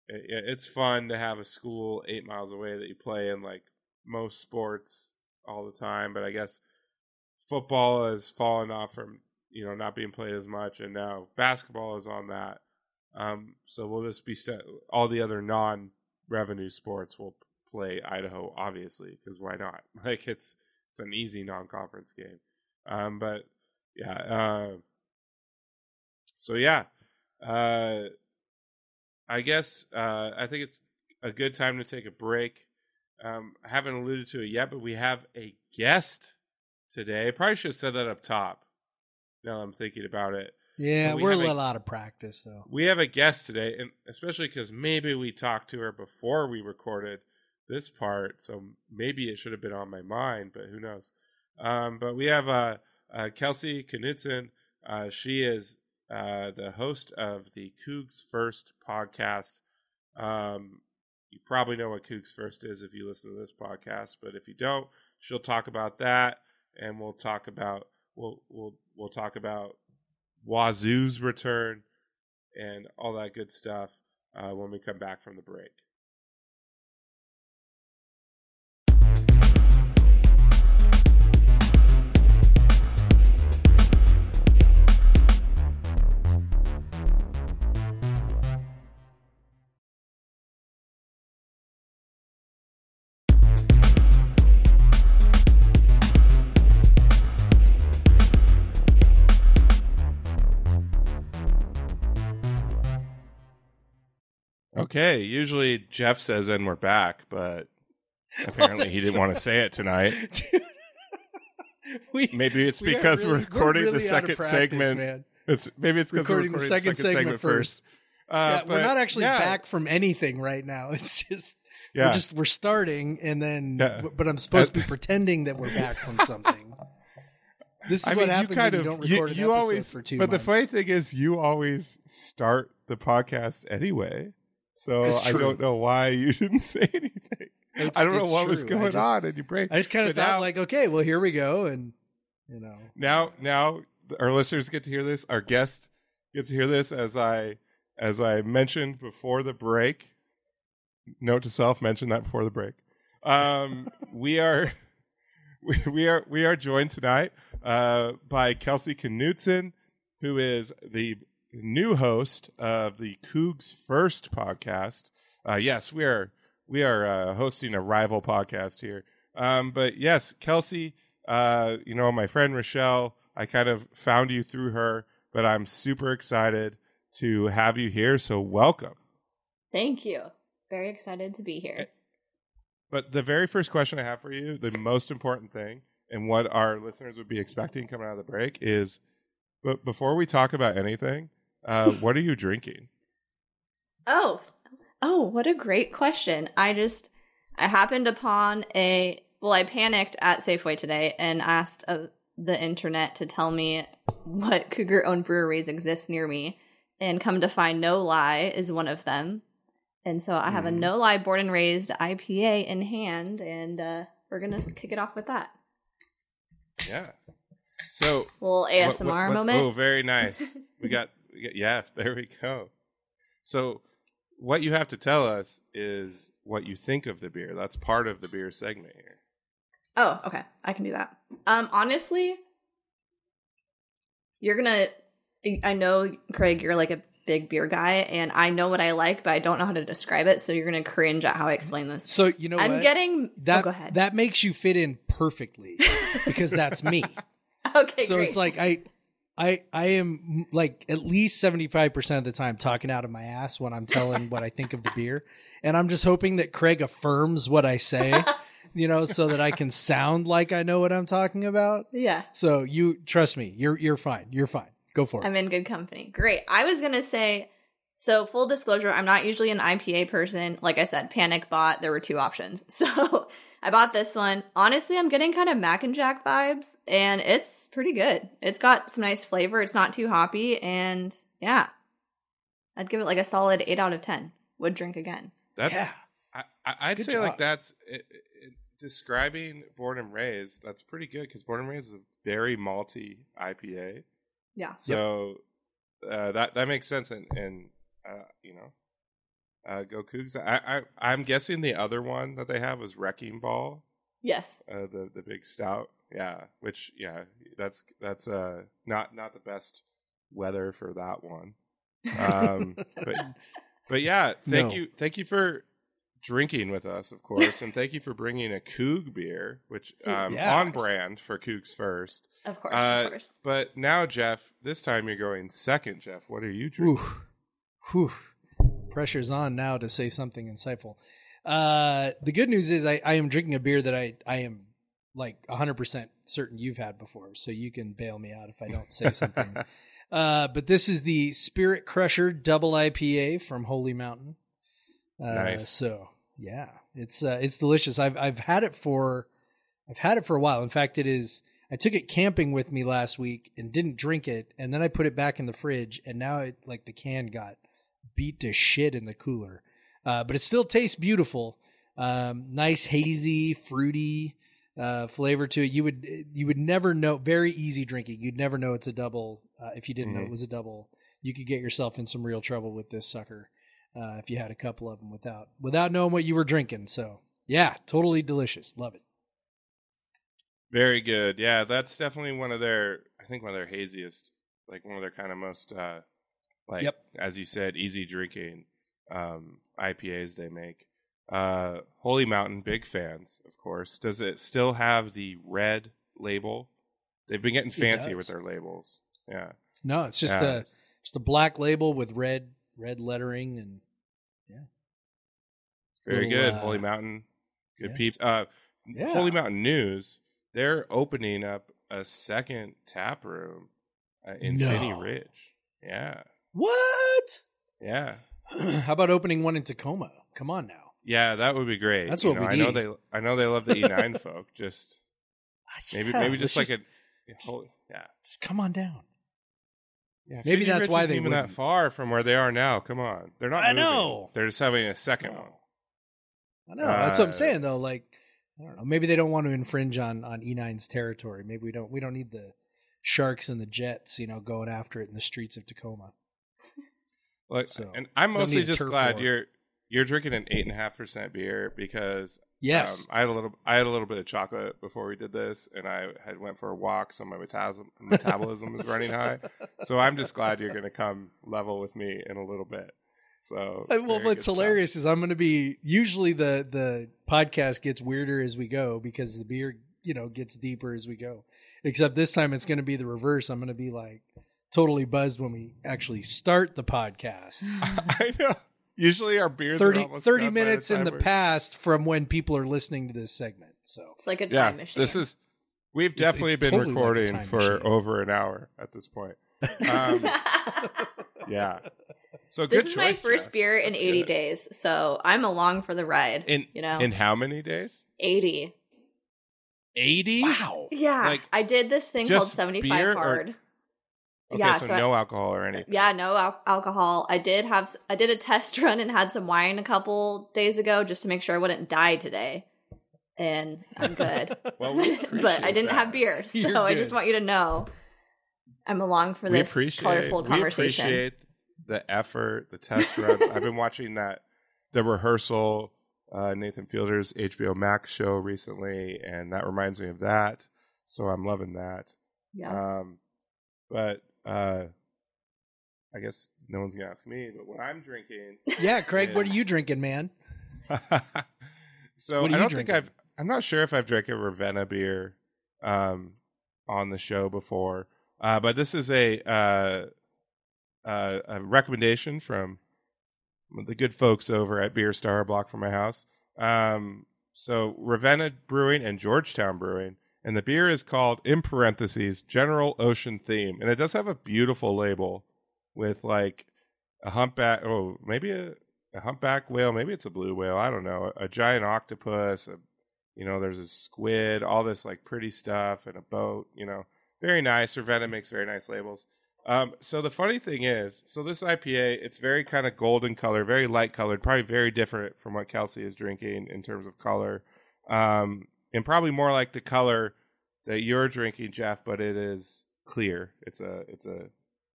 it, it- it's fun to have a school eight miles away that you play in like most sports all the time but i guess football has fallen off from you know not being played as much and now basketball is on that um so we'll just be st- all the other non revenue sports will play idaho obviously because why not like it's it's an easy non-conference game. Um, but yeah, uh, so yeah, uh, I guess uh, I think it's a good time to take a break. Um, I haven't alluded to it yet, but we have a guest today. Probably should have said that up top. Now I'm thinking about it. Yeah, we are a- little out of practice though. We have a guest today, and especially because maybe we talked to her before we recorded this part, so maybe it should have been on my mind, but who knows? Um, but we have uh, uh, Kelsey Knutson. Uh, she is uh, the host of the Cougs First podcast. Um, you probably know what Cougs First is if you listen to this podcast, but if you don't, she'll talk about that, and we'll talk about we'll we'll we'll talk about Wazoo's return and all that good stuff uh, when we come back from the break. Okay, usually Jeff says, and we're back, but apparently he didn't want to say it tonight. we, Maybe it's we because we're really- recording the really of second practice, segment. man. It's maybe it's because we're Recording the recording second segment first. Uh, yeah, we're not actually yeah, back from anything right now. It's just Yeah, we're just we're starting, and then but I'm supposed to be pretending that we're back from something. This is I what mean, happens you kind when of you don't you, record you episode always. for two but the funny thing is, you always start the podcast anyway. So I don't know why you didn't say anything. It's- I don't know what was true. I going just- on in your brain. I just kind of But thought now- like, okay, well here we go, and you know, now now our listeners get to hear this our guest gets to hear this as i as i mentioned before the break note to self mention that before the break um we are we, we are we are joined tonight uh by kelsey knutson who is the new host of the cougs first podcast uh yes we are we are uh, hosting a rival podcast here um but yes kelsey uh, you know, my friend Rochelle, I kind of found you through her, but I'm super excited to have you here. So welcome. Thank you. Very excited to be here. But the very first question I have for you, the most important thing, and what our listeners would be expecting coming out of the break is, but before we talk about anything, uh, what are you drinking? Oh, oh, what a great question. I just, I happened upon a, well, I panicked at Safeway today and asked uh, the internet to tell me what Cougar owned breweries exist near me. And come to find No-Li is one of them. And so I have a Mhm. No-Li born and raised IPA in hand, and uh, we're going to kick it off with that. Yeah. So little ASMR what- moment. Oh, very nice. We got, yeah, there we go. So, what you have to tell us is what you think of the beer. That's part of the beer segment here. Oh, okay. I can do that. Um, honestly, you're gonna. I know, Craig, you're like a big beer guy, and I know what I like, but I don't know how to describe it. So you're gonna cringe at how I explain this. so you know I'm what? getting. that. oh, go ahead. That makes you fit in perfectly because that's me. okay, so great. it's like I, I, I am like at least seventy five percent of the time talking out of my ass when I'm telling what I think of the beer, and I'm just hoping that Craig affirms what I say, you know, so that I can sound like I know what I'm talking about. yeah. So you trust me, you're you're fine. You're fine. Go for it. I'm in good company. Great. I was gonna say, so full disclosure, I'm not usually an IPA person. Like I said, panic bought. There were two options, so I bought this one. Honestly, I'm getting kind of Mac and Jack vibes, and it's pretty good. It's got some nice flavor. It's not too hoppy, and yeah, I'd give it like a solid eight out of ten. Would drink again. That's, yeah. I, I, I'd Good say like that's it, it, describing Born and Raised. That's pretty good because Born and Raised is a very malty IPA. Yeah. So uh, that that makes sense, and and uh, you know, uh, go Cougs. I, I I'm guessing the other one that they have is Wrecking Ball, Yes. uh, the the big stout. Yeah, which yeah, that's that's uh not not the best weather for that one. Um, but but yeah, thank No. you thank you for drinking with us, of course, and thank you for bringing a Coug beer, which um, Yeah. on brand for Cougs first. Of course, Uh, of course. But now, Jeff, this time you're going second. Jeff, what are you drinking? Whew. Whew. Pressure's on now to say something insightful. Uh, the good news is I, I am drinking a beer that I, I am like 100% certain you've had before, so you can bail me out if I don't say something. uh, but this is the Spirit Crusher Double IPA from Holy Mountain. Uh, Nice. So yeah, it's uh, it's delicious. I've I've had it for I've had it for a while. In fact, it is. I took it camping with me last week and didn't drink it, and then I put it back in the fridge, and now it like the can got beat to shit in the cooler. Uh, but it still tastes beautiful. Um, nice hazy, fruity uh, flavor to it. You would you would never know. Very easy drinking. You'd never know it's a double uh, if you didn't know Mhm. it was a double. You could get yourself in some real trouble with this sucker uh, if you had a couple of them without without knowing what you were drinking. So yeah, totally delicious. Love it. Very good. Yeah, that's definitely one of their. I think one of their haziest, like one of their kind of most, uh like Yep. as you said, easy drinking um IPAs they make. Uh Holy Mountain, big fans, of course. Does it still have the red label? They've been getting fancy with their labels. Yeah, No, it's just Yeah. a just a black label with red red lettering and yeah. very little, good. uh, Holy Mountain, good yeah. peeps. Uh, Yeah. Holy Mountain News. They're opening up a second tap room uh, in No. Phinney Ridge. Yeah, what? yeah. How about opening one in Tacoma? Come on now. Yeah, that would be great. That's You what know, we I know need. they. I know they love the E9 folk. Just ah, maybe, Yeah, maybe just like let's a. whole- yeah, just come on down. yeah. Maybe Phinney that's Ridge why isn't they even that wouldn't. far from where they are now. Come on, they're not. I moving. know. They're just having a second one. I know. That's what I'm saying though. Like, I don't know. Maybe they don't want to infringe on on E9's territory. Maybe we don't. We don't need the sharks and the jets, you know, going after it in the streets of Tacoma. Like, So, and I'm mostly just glad you're you're drinking an eight and a half percent beer because Yes. Um, I had a little. I had a little bit of chocolate before we did this, and I had went for a walk, so my metabolism metabolism was running high. So I'm just glad you're going to come level with me in a little bit. So well, what's stuff. hilarious is I'm going to be usually the the podcast gets weirder as we go because the beer you know gets deeper as we go. Except this time it's going to be the reverse. I'm going to be like totally buzzed when we actually start the podcast. I know. Usually our beers 30, are almost 30 done by minutes in the we're- past from when people are listening to this segment. So It's like a Yeah, time machine. this is. We've It's- definitely it's been totally recording time for machine. over an hour at this point. Um, yeah. So this good is my first Jeff. beer in That's 80 good. days, so I'm along for the ride. In you know, in how many days? 80. Eighty. wow. Yeah, Like, I did this thing called 75 beer or- hard. Okay, yeah, so, so I- no alcohol or anything. Yeah, no al- alcohol. I did have I did a test run and had some wine a couple days ago just to make sure I wouldn't die today. And I'm good. Well, we but I didn't that. have beer, so I just want you to know I'm along for we this colorful we conversation. appreciate the effort, the test runs. I've been watching that the rehearsal, uh, Nathan Fielder's HBO Max show recently, and that reminds me of that. So I'm loving that. yeah. Um, but uh, I guess no one's gonna ask me. But what I'm drinking, Yeah, Craig, what are you drinking, man? so I don't drinking? think I've. I'm not sure if I've drank a Ravenna beer um, on the show before, uh, but this is a uh, uh, a recommendation from the good folks over at Beer Star Block from my house. Um, so Ravenna Brewing and Georgetown Brewing, and the beer is called in parentheses General Ocean Theme, and it does have a beautiful label with like a humpback. Oh, maybe a, a humpback whale. Maybe it's a blue whale. I don't know. A, giant octopus. A, you know, there's a squid. All this like pretty stuff and a boat. You know, very nice. Ravenna makes very nice labels. Um, so the funny thing is, so this IPA, it's very kind of golden color, very light colored, probably very different from what Kelsey is drinking in terms of color, um, and probably more like the color that you're drinking, Jeff. But it is clear. It's a, it's a,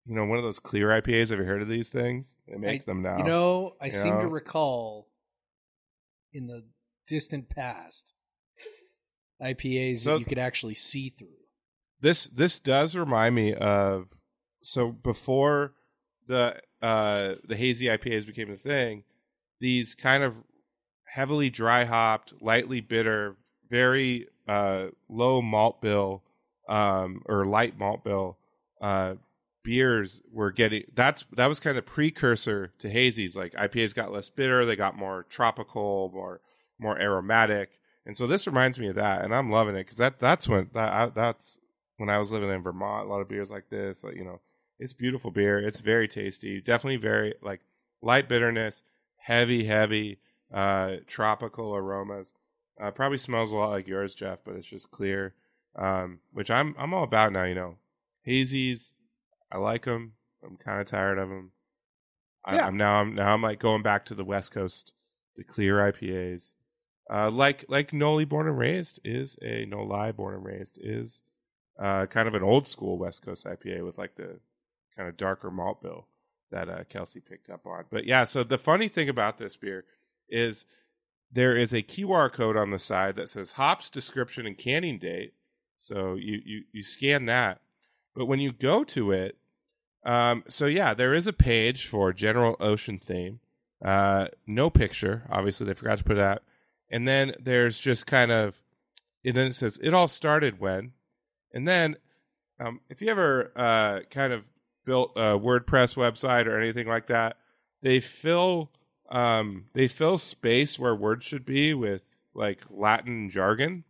you know, one of those clear IPAs. Have you heard of these things? They make I- them now. You know, I You seem to recall in the distant past IPAs So- that you could actually see through. this this does remind me of so before the uh the hazy IPAs became a thing, these kind of heavily dry hopped, lightly bitter, very uh, low malt bill um, or light malt bill uh, beers were getting. That's that was kind of the precursor to hazies. Like IPAs got less bitter, they got more tropical, more more aromatic, and so this reminds me of that, and I'm loving it because that that's when that I, that's when I was living in Vermont. A lot of beers like this, like you know, it's beautiful beer. It's very tasty. Definitely very like light bitterness, heavy, heavy uh, tropical aromas. Uh, probably smells a lot like yours, Jeff, but it's just clear, um, which I'm I'm all about now. You know, hazies, I like them. I'm kind of tired of them. I, Yeah. I'm now I'm now I'm like going back to the West Coast, the clear IPAs. Uh, like like No-Li Born and Raised is a No-Li Born and Raised is uh, kind of an old school West Coast IPA with like the kind of darker malt bill that uh, Kelsey picked up on. But yeah, so the funny thing about this beer is there is a QR code on the side that says hops description and canning date. So you you you scan that, but when you go to it, um, so yeah, there is a page for general ocean theme. Uh, no picture, obviously they forgot to put it out. and then there's just kind of, and then it says it all started when, and then um, if you ever uh, kind of built a WordPress website or anything like that, they fill um, they fill space where words should be with like Latin jargon,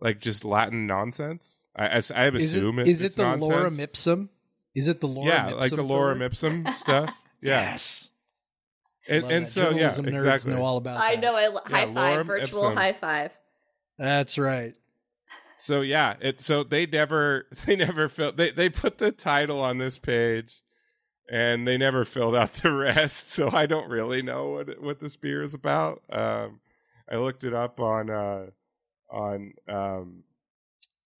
like just Latin nonsense. I, I, I Is it, assume is it's it the nonsense. lorem ipsum? Is it the lorem yeah, ipsum? like the forward? lorem ipsum stuff. Yeah, Yes. and, and so yeah, Journalism nerds exactly. know all about I that. know. I high five, lorem virtual ipsum. high five. That's right. So yeah, it so they never they never filled they they put the title on this page and they never filled out the rest. So I don't really know what what this beer is about. Um I looked it up on uh on um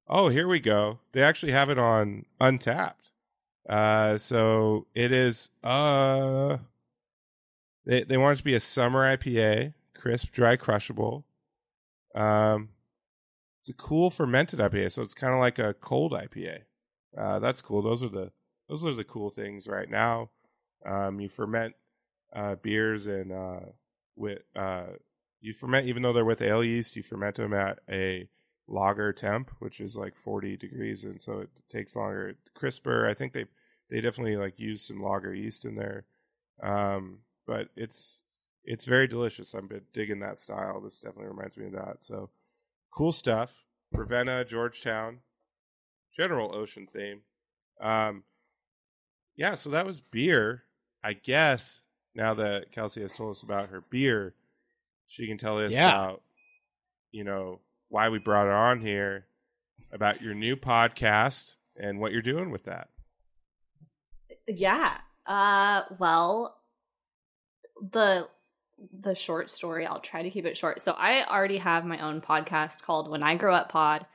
Oh, here we go. They actually have it on Untappd. Uh so it is uh they they want it to be a summer IPA, crisp, dry, crushable. Um it's a cool fermented IPA, so it's kind of like a cold IPA. Uh, that's cool. Those are the those are the cool things right now. Um, you ferment uh, beers and uh, with uh, you ferment even though they're with ale yeast, you ferment them at a lager temp, which is like forty degrees, and so it takes longer, crisper. I think they they definitely like use some lager yeast in there, um, but it's it's very delicious. I'm digging that style. This definitely reminds me of that. So cool stuff. Ravenna, Georgetown, general ocean theme. Um, yeah, so that was beer. I guess now that Kelsey has told us about her beer, she can tell us Yeah. about, you know, why we brought her on here, about your new podcast and what you're doing with that. Yeah. Uh well the the short story, I'll try to keep it short. So I already have my own podcast called When I Grow Up Pod.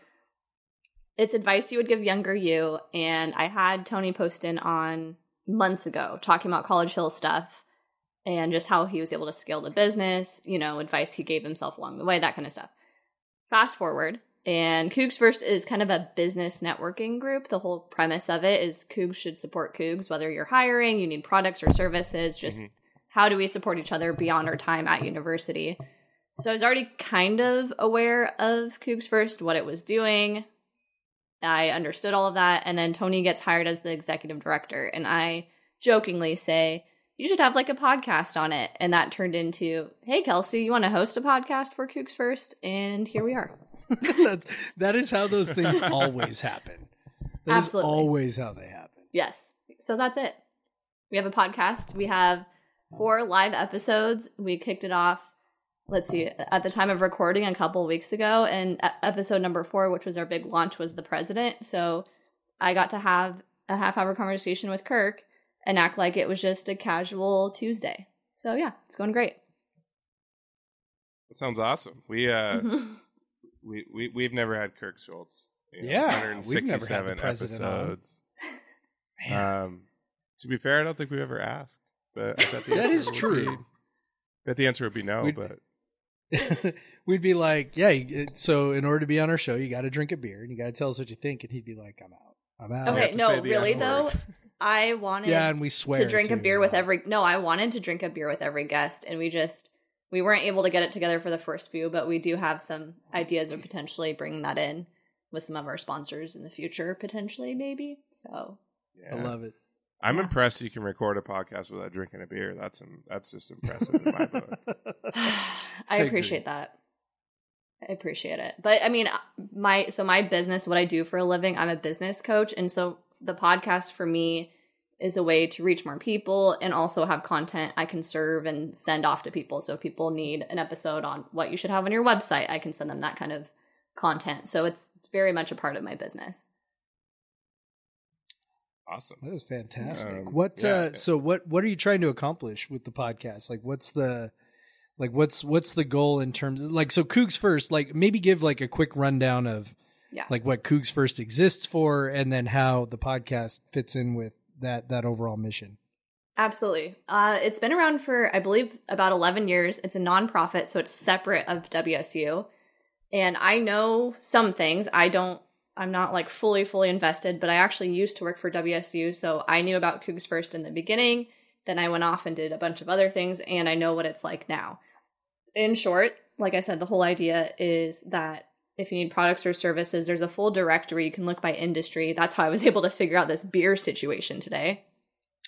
It's advice you would give younger you and I had Tony Poston on months ago talking about College Hill stuff and just how he was able to scale the business, you know, advice he gave himself along the way, that kind of stuff. Fast forward, and Cougs First is kind of a business networking group. The whole premise of it is Cougs should support Cougs, whether you're hiring, you need products or services, just Mhm. how do we support each other beyond our time at university. So I was already kind of aware of Cougs First, what it was doing. I understood all of that. And then Tony gets hired as the executive director. And I jokingly say, you should have like a podcast on it. And that turned into, hey, Kelsey, you want to host a podcast for Cougs First? And here we are. That's, that is how those things always happen. That is Absolutely. always how they happen. Yes. So that's it. We have a podcast. We have four live episodes. We kicked it off, let's see, at the time of recording a couple weeks ago. And episode number four, which was our big launch, was the president. So I got to have a half hour conversation with Kirk and act like it was just a casual Tuesday. So yeah, it's going great. That sounds awesome. We uh Mhm. we, we we've never had Kirk Schultz. You know, Yeah, we've never had the 167 president episodes. Man. Um, to be fair, I don't think we ever asked. But I the That answer is would true. Be, bet the answer would be no. We'd- but We'd be like, yeah, uh, so in order to be on our show, you got to drink a beer and you got to tell us what you think. And he'd be like, I'm out. I'm out. Okay, no, say the really, though. I wanted Yeah, and we swear to drink a too, beer with yeah. every no i wanted to drink a beer with every guest and we just we weren't able to get it together for the first few, but we do have some ideas of potentially bringing that in with some of our sponsors in the future, potentially, maybe. So Yeah. I love it. I'm Yeah. impressed you can record a podcast without drinking a beer. That's um, that's just impressive in my book. I agree. appreciate that. I appreciate it. But I mean, my so my business, what I do for a living, I'm a business coach, and so the podcast for me is a way to reach more people and also have content I can serve and send off to people. So if people need an episode on what you should have on your website, I can send them that kind of content. So it's very much a part of my business. Awesome. That is fantastic. Um, what yeah. uh so what what are you trying to accomplish with the podcast? Like what's the like what's what's the goal in terms of like so Cougs first, like maybe give like a quick rundown of Yeah. like what Cougs first exists for and then how the podcast fits in with that that overall mission. Absolutely. Uh, it's been around for, I believe, about 11 years. It's a nonprofit, so it's separate of WSU. And I know some things. I don't, I'm not like fully, fully invested, but I actually used to work for WSU. So I knew about Cougs First in the beginning. Then I went off and did a bunch of other things, and I know what it's like now. In short, like I said, the whole idea is that if you need products or services, there's a full directory. You can look by industry. That's how I was able to figure out this beer situation today.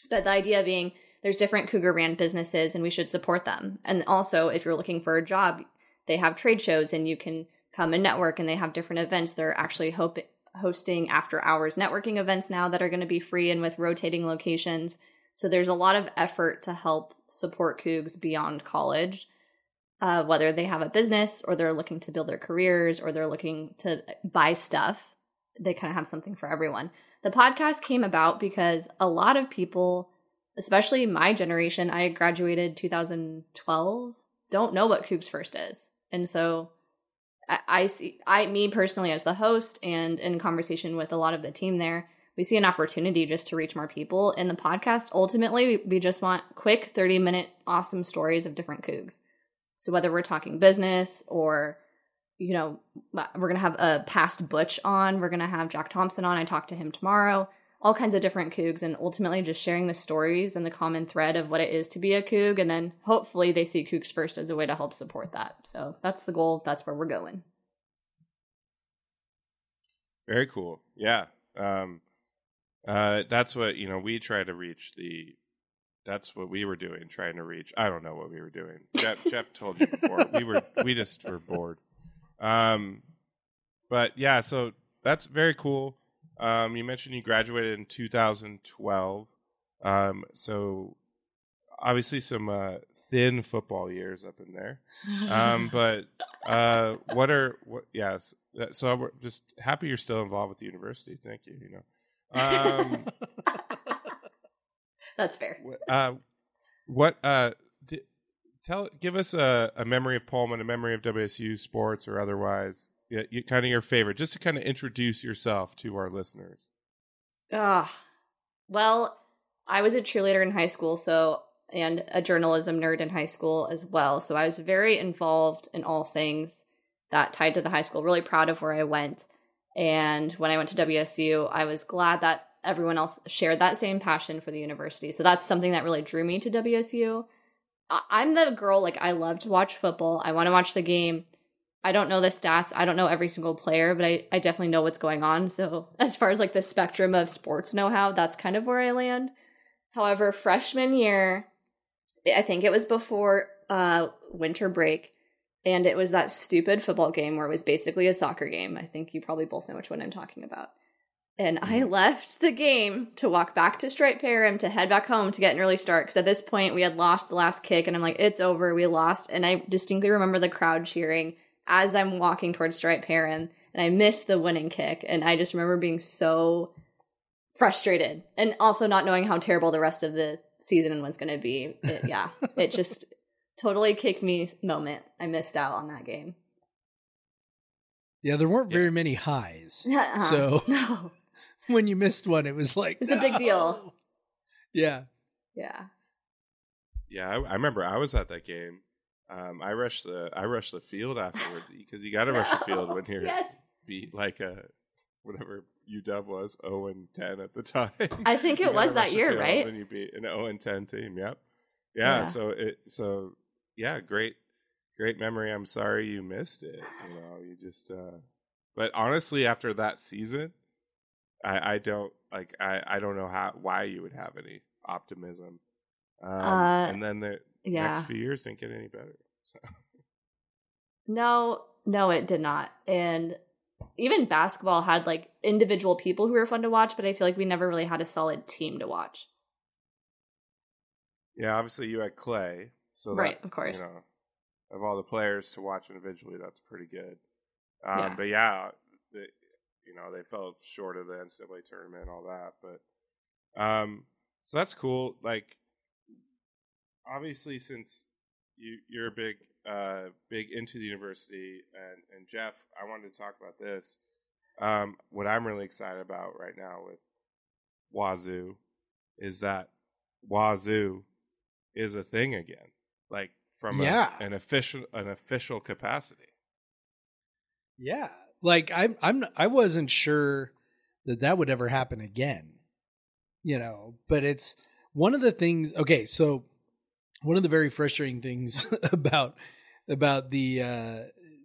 But the idea being there's different Cougar brand businesses and we should support them. And also, if you're looking for a job, they have trade shows and you can come and network and they have different events. They're actually hope- hosting after hours networking events now that are going to be free and with rotating locations. So there's a lot of effort to help support Cougs beyond college. Uh, whether they have a business or they're looking to build their careers or they're looking to buy stuff, they kind of have something for everyone. The podcast came about because a lot of people, especially my generation, I graduated 2012, don't know what Cougs First is. And so I, see, I, me personally, as the host and in conversation with a lot of the team there, we see an opportunity just to reach more people. In the podcast, ultimately, we, we just want quick 30 minute awesome stories of different Cougs. So whether we're talking business or you know, we're going to have a past Butch on. We're going to have Jack Thompson on. I talked to him tomorrow. All kinds of different Cougs and ultimately just sharing the stories and the common thread of what it is to be a Coug. And then hopefully they see Cougs first as a way to help support that. So that's the goal. That's where we're going. Very cool. Yeah. Um, uh, that's what you know. We try to reach the. That's what we were doing, trying to reach. I don't know what we were doing. Jeff, Jeff told you before. We were we just were bored. Um, but yeah, so that's very cool. Um, you mentioned you graduated in 2012. Um, so obviously some uh, thin football years up in there. Um, but uh, what are what? Yes. So I'm just happy you're still involved with the university. Thank you. You know. Um, that's fair. uh, what? Uh, tell. Give us a, a memory of Pullman, a memory of WSU sports or otherwise. Yeah, you, kind of your favorite, just to kind of introduce yourself to our listeners. Ah, well, I was a cheerleader in high school, so and a journalism nerd in high school as well. So I was very involved in all things that tied to the high school. Really proud of where I went. And when I went to WSU, I was glad that everyone else shared that same passion for the university. So that's something that really drew me to WSU. I'm the girl, like, I love to watch football. I want to watch the game. I don't know the stats. I don't know every single player, but I, I definitely know what's going on. So, as far as like the spectrum of sports know how, that's kind of where I land. However, freshman year, I think it was before uh, winter break, and it was that stupid football game where it was basically a soccer game. I think you probably both know which one I'm talking about. And I left the game to walk back to Streit-Perham to head back home to get an early start because at this point we had lost the last kick, and I'm like, it's over, we lost. And I distinctly remember the crowd cheering as I'm walking towards Streit-Perham, and I missed the winning kick. And I just remember being so frustrated and also not knowing how terrible the rest of the season was going to be. It, yeah, it just totally kicked me moment. I missed out on that game. Yeah, there weren't very many highs. Uh-uh. So- no, When you missed one, it was like It's a big deal. Yeah. yeah, Yeah, I, I remember I was at that game. Um, I rushed the I rushed the field afterwards because you got to rush the field when you're yes. beat like a whatever UW was zero and ten at the time. I think it was that year, right? When you beat an zero and ten team, yep. Yeah, Yeah. So it so yeah, great. great memory. I'm sorry you missed it. You know, you just. uh But honestly, after that season, I, I don't like. I, I don't know how why you would have any optimism. Um, Uh, and then the Yeah. next few years didn't get any better. So. No, no, it did not. And even basketball had like individual people who were fun to watch, but I feel like we never really had a solid team to watch. Yeah, obviously you had Klay, so Right, that, of course. You know, of all the players to watch individually, that's pretty good. Um, Yeah. But yeah, the, you know they fell short of the NCAA tournament and all that. But um, so that's cool. Like, obviously, since you you're a big uh big into the university, and and Jeff, I wanted to talk about this. Um, what I'm really excited about right now with Wazoo is that Wazoo is a thing again, like from a- Yeah. an official an official capacity. Yeah, like I'm I'm I wasn't sure that that would ever happen again, you know. But it's one of the things. Okay, so one of the very frustrating things about about the uh,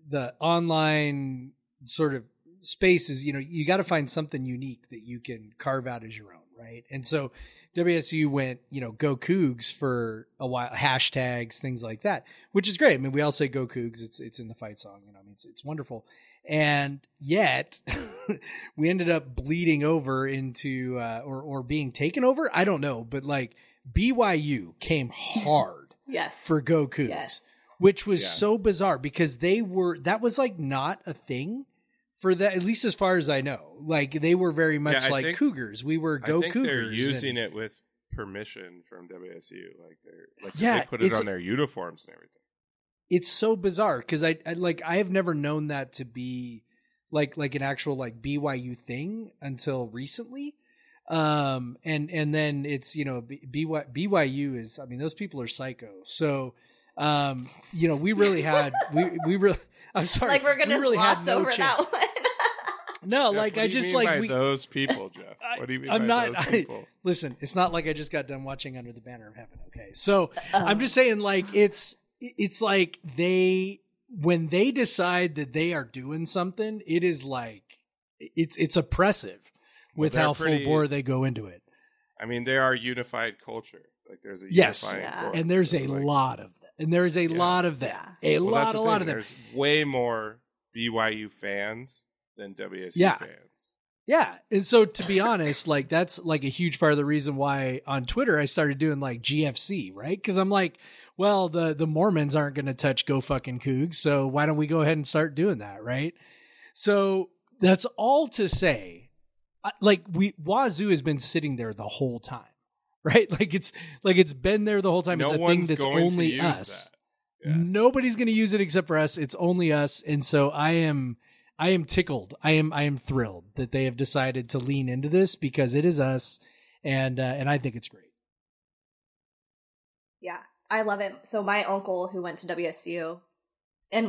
the online sort of space is you know you got to find something unique that you can carve out as your own, right? And so WSU went you know go Cougs for a while, hashtags things like that, which is great. I mean, we all say go Cougs. It's it's in the fight song, you know. I mean, it's it's wonderful and yet we ended up bleeding over into uh, or or being taken over. I don't know, but like BYU came hard Yes. for Goku, Yes. which was Yeah. so bizarre because they were that was like not a thing for that at least as far as I know. Like they were very much I like think- Cougars. We were go I think Cougars. they're and- using it with permission from WSU. Like they're like Yeah, they put it on their uniforms and everything. it's so bizarre because I, I like I have never known that to be like like an actual like BYU thing until recently. Um and and then it's you know B- BY, BYU is I mean those people are psycho. So um you know we really had we we really I'm sorry like we're gonna really gloss had no over chance. that one. No, Jeff, like I just like we those people, Jeff. What do you mean I'm by not- those I- people? listen, it's not like I just got done watching Under the Banner of Heaven, okay? So Um, I'm just saying, like it's it's like they when they decide that they are doing something, it is like it's it's oppressive with they're how pretty- full bore they go into it. I mean, they are unified culture. Like there's a Yes. unifying Yeah. And there's So, a like- lot of that, and there's a Yeah. lot of that, a Well, lot, that's the a lot of them. There's way more BYU fans than WSU Yeah. fans. Yeah. And so to be honest, like that's like a huge part of the reason why on Twitter I started doing like GFC, right? Cuz I'm like, well, the the Mormons aren't going to touch go fucking Cougs, so why don't we go ahead and start doing that, right? So that's all to say I- like we Wazoo has been sitting there the whole time. Right? Like it's like it's been there the whole time. no it's a one's thing that's going only to use us. That. Yeah. Nobody's going to use it except for us. It's only us, and so I am, I am tickled. I am, I am thrilled that they have decided to lean into this because it is us, and uh, and I think it's great. Yeah, I love it. So my uncle who went to WSU and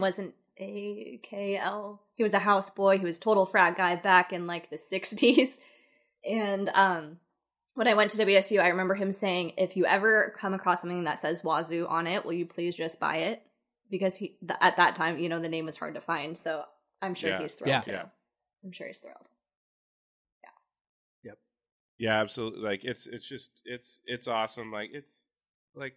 was an AKL, he was a houseboy. He was total frat guy back in like the 60s. And um when I went to WSU, I remember him saying, "If you ever come across something that says Wazoo on it, will you please just buy it?" Because he th- at that time, you know, the name was hard to find. So I'm sure Yeah. he's thrilled Yeah. too. Yeah. I'm sure he's thrilled. Yeah. Yep. Yeah, absolutely. Like it's it's just it's it's awesome. Like it's like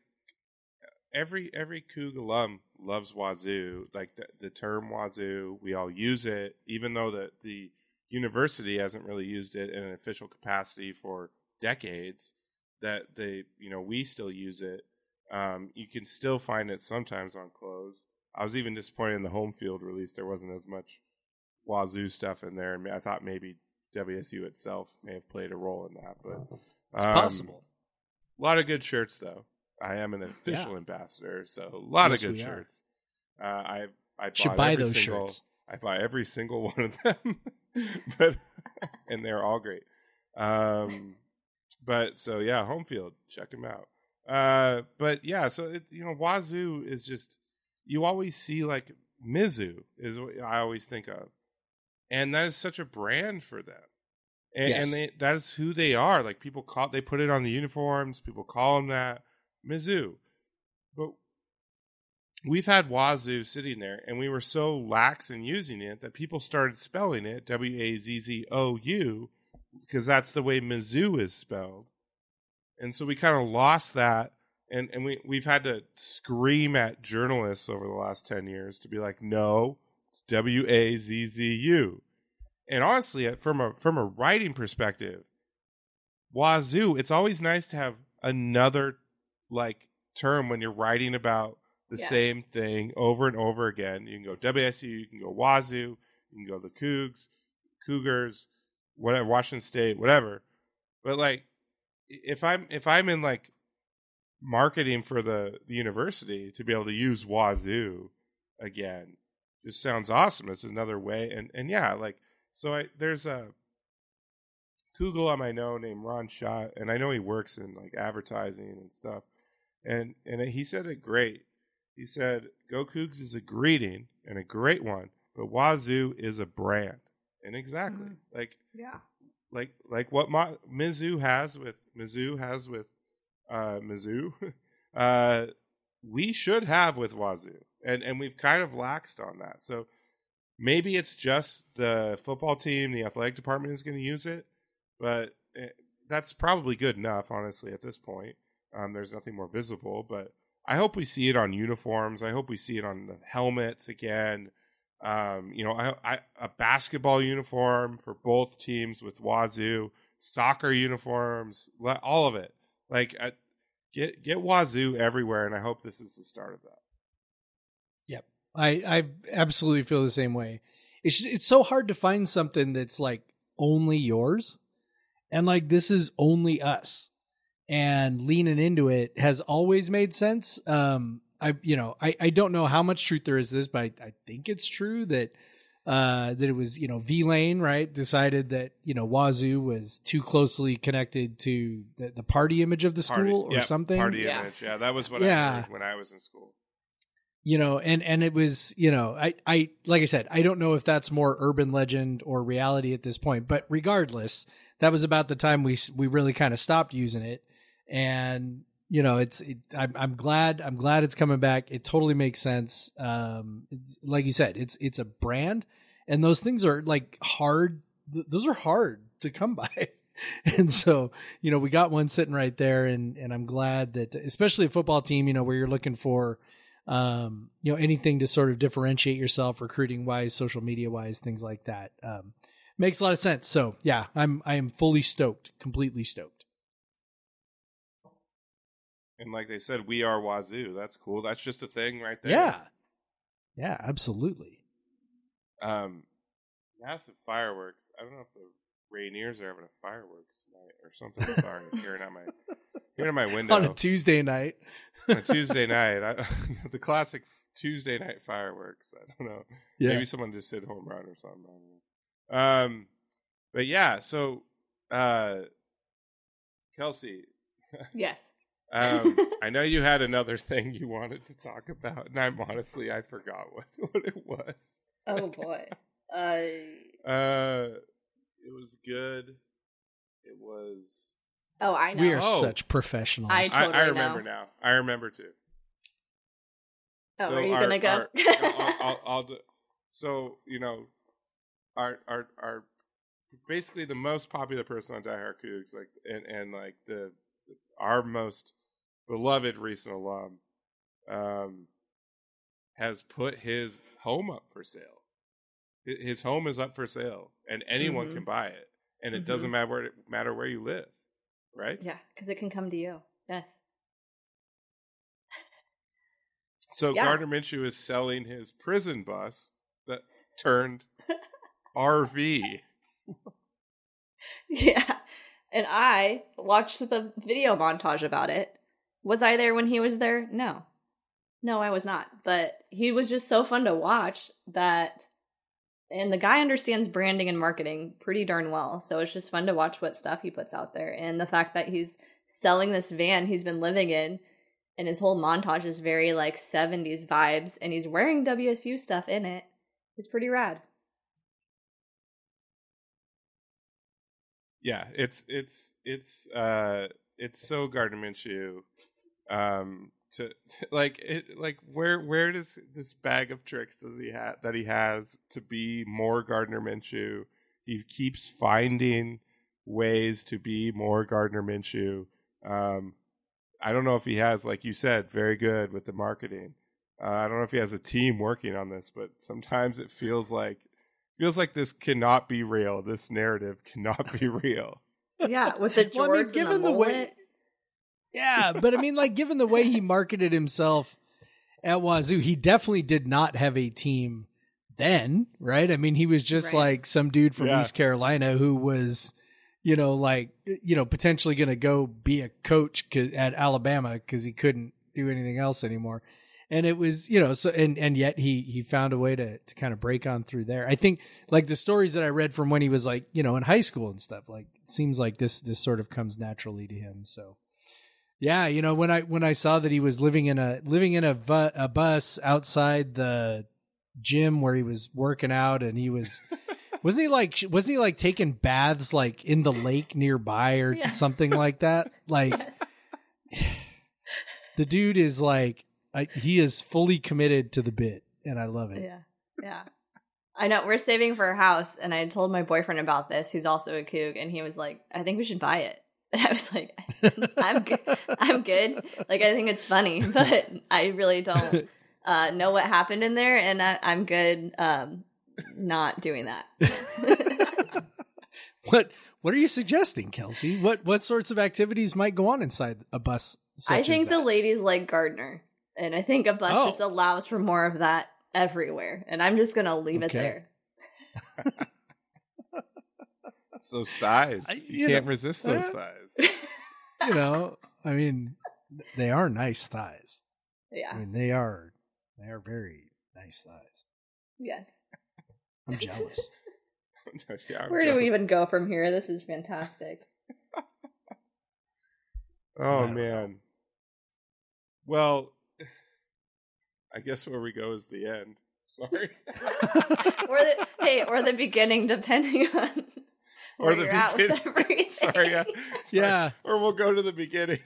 every every Coug alum loves Wazoo. Like the the term Wazoo, we all use it, even though the the university hasn't really used it in an official capacity for decades. That they you know we still use it. Um, you can still find it sometimes on clothes. I was even disappointed in the home field release. There wasn't as much Wazoo stuff in there. I thought maybe WSU itself may have played a role in that, but It's um, possible. A lot of good shirts, though. I am an official ambassador, so a lot Yes, of good shirts. Uh, I I Should buy those single, shirts. I buy every single one of them, but and they're all great. Um, but so yeah, home field, check them out. Uh, but yeah, so it, you know, Wazoo is just you always see like Mizzou is what I always think of, and that is such a brand for them, and, Yes. and they, that is who they are. Like people call, they put it on the uniforms. People call them that Mizzou, but we've had Wazoo sitting there, and we were so lax in using it that people started spelling it W A Z Z O U because that's the way Mizzou is spelled, and so we kind of lost that. And, and we, we've had to scream at journalists over the last 10 years to be like, no, it's W A Z Z U. And honestly, from a from a writing perspective, Wazoo, it's always nice to have another like term when you're writing about the Yes. same thing over and over again. You can go WSU, you can go Wazoo, you can go the Cougs, Cougars, whatever, Washington State, whatever. But like, if I'm if I'm in like marketing for the, the university to be able to use Wazoo again, just sounds awesome. It's another way, and and yeah, like so. I there's a Google I know named Ron Schott, and I know he works in like advertising and stuff. And and he said it great. He said, "Go Cougs is a greeting and a great one, but Wazoo is a brand." And exactly Mhm. like Yeah. like like what Ma- Mizzou has with Mizzou has with uh, Mizzou, uh, we should have with Wazoo, and and we've kind of laxed on that. So maybe it's just the football team, the athletic department is going to use it, but eh, that's probably good enough, honestly, at this point. Um, there's nothing more visible, but I hope we see it on uniforms. I hope we see it on the helmets again. Um, you know, I, I a basketball uniform for both teams with Wazoo, soccer uniforms, all of it. Like, I, get get Wazoo everywhere, and I hope this is the start of that. I I absolutely feel the same way. It's it's so hard to find something that's like only yours, and like this is only us, and leaning into it has always made sense. Um, I you know I I don't know how much truth there is this, but I, I think it's true that uh that it was you know V Lane right decided that you know Wazoo was too closely connected to the, the party image of the school Party- or yep, something Party Yeah. image, yeah, that was what Yeah. I heard when I was in school. you know and and it was you know i i like i said i don't know if that's more urban legend or reality at this point but regardless that was about the time we we really kind of stopped using it and you know it's it, I'm, I'm glad i'm glad it's coming back it totally makes sense um like you said it's it's a brand and those things are like hard th- those are hard to come by and so you know we got one sitting right there and and i'm glad that especially a football team you know where you're looking for um, you know, anything to sort of differentiate yourself, recruiting wise, social media wise, things like that. Um, makes a lot of sense. So yeah, I'm I am fully stoked, completely stoked. And like they said, we are Wazoo. That's cool. That's just a thing right there. Yeah, yeah, absolutely. Um, massive fireworks. I don't know if the Rainiers are having a fireworks night or something. Sorry, hearing out my hearing out my window On a Tuesday night, on a Tuesday night. I, the classic Tuesday night fireworks. I don't know. yeah, Maybe someone just hit home run or something. I don't know. Um, but yeah. So, uh, Kelsey, Yes. Um, I know you had another thing you wanted to talk about, and I'm honestly I forgot what what it was. Oh boy. Uh Uh, it was good. It was. oh, I know. we are Oh. such professionals. I- I, totally I remember know. now. I remember too. Oh, So are you our- gonna go? our- I'll, I'll, I'll do, so you know, our our our basically the most popular person on Die Hard Cougs, like and and like the our most beloved recent alum, um, has put his home up for sale. His home is up for sale, and anyone Mhm. can buy it, and it Mhm. doesn't matter where matter where you live, right? yeah, because it can come to you. Yes. So Yeah. Gardner Minshew is selling his prison bus that turned RV. Yeah. And I watched the video montage about it. Was I there when he was there? No. No, I was not. But he was just so fun to watch that and the guy understands branding and marketing pretty darn well. So it's just fun to watch what stuff he puts out there. And the fact that he's selling this van he's been living in and his whole montage is very like 70s vibes and he's wearing WSU stuff in it is pretty rad. Yeah, it's it's it's uh it's so Gardner Minshew. Um to like it, like where where does this bag of tricks does he have that he has to be more Gardner Minshew? He keeps finding ways to be more Gardner Minshew. Um, I don't know if he has, like you said, very good with the marketing. Uh, I don't know if he has a team working on this, but sometimes it feels like feels like this cannot be real. This narrative cannot be real. Yeah, with the Well, I mean, Jords and given the the way- Yeah, but I mean, like, given the way he marketed himself at Wazoo, he definitely did not have a team then, right? I mean, he was just Right. like some dude from Yeah. East Carolina who was, you know, like, you know, potentially going to go be a coach at Alabama because he couldn't do anything else anymore. And it was, you know, so and and yet he he found a way to to kind of break on through there. I think like the stories that I read from when he was like, you know, in high school and stuff, like it seems like this this sort of comes naturally to him. So yeah, you know when I when I saw that he was living in a living in a, bu- a bus outside the gym where he was working out, and he was wasn't he like wasn't he like taking baths like in the lake nearby or Yes. something like that? Like Yes. the dude is like I, he is fully committed to the bit, and I love it. Yeah. Yeah. I know. We're saving for a house, and I told my boyfriend about this, who's also a coug, and he was like, I think we should buy it. And I was like, I'm good. I'm good. Like, I think it's funny, but I really don't uh, know what happened in there, and I, I'm good um, not doing that. What what are you suggesting, Kelsey? What what sorts of activities might go on inside a bus? I think the ladies like Gardner, and I think a bus Oh. just allows for more of that everywhere, and I'm just gonna leave it there. Those thighs, I- you, you can't know, resist those uh, thighs. you know, I mean, they are nice thighs. Yeah. I mean, they are they are very nice thighs. Yes. I'm jealous. Yeah, I'm Where do we even go from here? This is fantastic. Oh I don't know. man. Well, I guess where we go is the end. Sorry. or the hey, or the beginning, depending on Or where the you're at with beginning. everything. Sorry, yeah. Sorry. Yeah. Or we'll go to the beginning.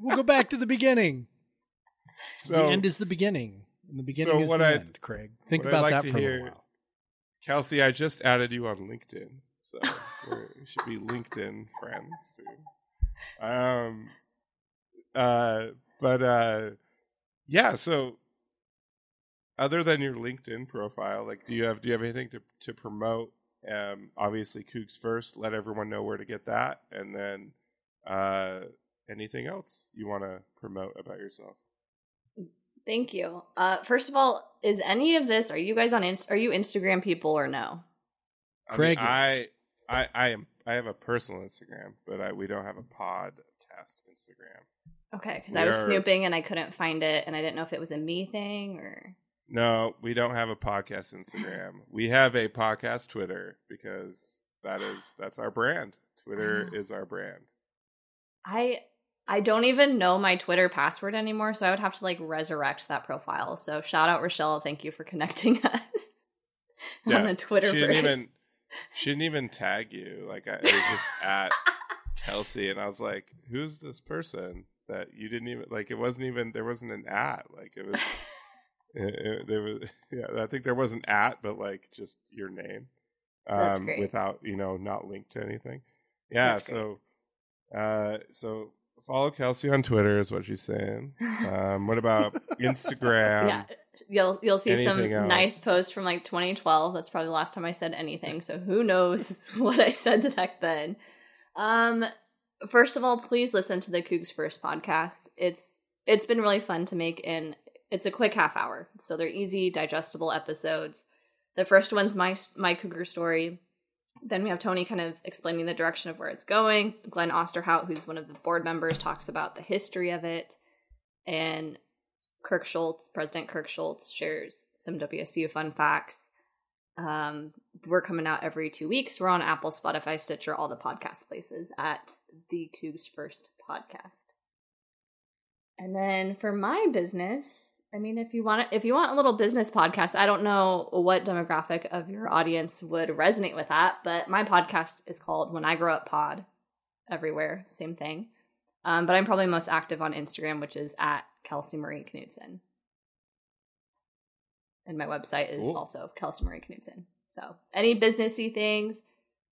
we'll go back to the beginning. So the end is the beginning, and the beginning So is what the I'd- end. Craig, think what about like that for a hear- little while. Kelsey, I just added you on LinkedIn. So we're, we should be LinkedIn friends soon. Um uh but uh yeah, so other than your LinkedIn profile, like do you have do you have anything to, to promote? Um obviously Cougs first, let everyone know where to get that and then uh anything else you want to promote about yourself? Thank you. Uh, first of all, is any of this? Are you guys on? Inst- are you Instagram people or no? I mean, Craig is. I, I I am I have a personal Instagram, but I we don't have a podcast Instagram. Okay, because I was are- snooping and I couldn't find it, and I didn't know if it was a me thing or. No, we don't have a podcast Instagram. we have a podcast Twitter because that is that's our brand. Twitter Oh. is our brand. I I don't even know my Twitter password anymore, so I would have to like resurrect that profile. So shout out Rochelle, thank you for connecting us Yeah, on the Twitter. She didn't even she didn't even tag you. Like I, it was just at Kelsey, and I was like, "Who's this person that you didn't even like?" It wasn't even there wasn't an at. Like it was. It, it- there was yeah. I think there was an at, but like just your name, um, without you know not linked to anything. Yeah. That's great. so, uh, so follow Kelsey on Twitter is what she's saying. Um, what about Instagram? yeah, you'll you'll see some else? nice posts from like 2012. That's probably the last time I said anything. So who knows what I said back then. Um, first of all, please listen to the Cougs First podcast. It's it's been really fun to make, and it's a quick half hour, so they're easy, digestible episodes. The first one's my my cougar story. Then we have Tony kind of explaining the direction of where it's going. Glenn Osterhout, who's one of the board members, talks about the history of it. And Kirk Schultz, President Kirk Schultz, shares some WSU fun facts. Um, we're coming out every two weeks. We're on Apple, Spotify, Stitcher, all the podcast places at the Cougs First podcast. And then for my business, I mean, if you want, if you want a little business podcast, I don't know what demographic of your audience would resonate with that, but my podcast is called When I Grow Up Pod. Everywhere, same thing. Um, but I'm probably most active on Instagram, which is at Kelsey Marie Knudsen. And my website is Cool. also Kelsey Marie Knudsen. So any businessy things,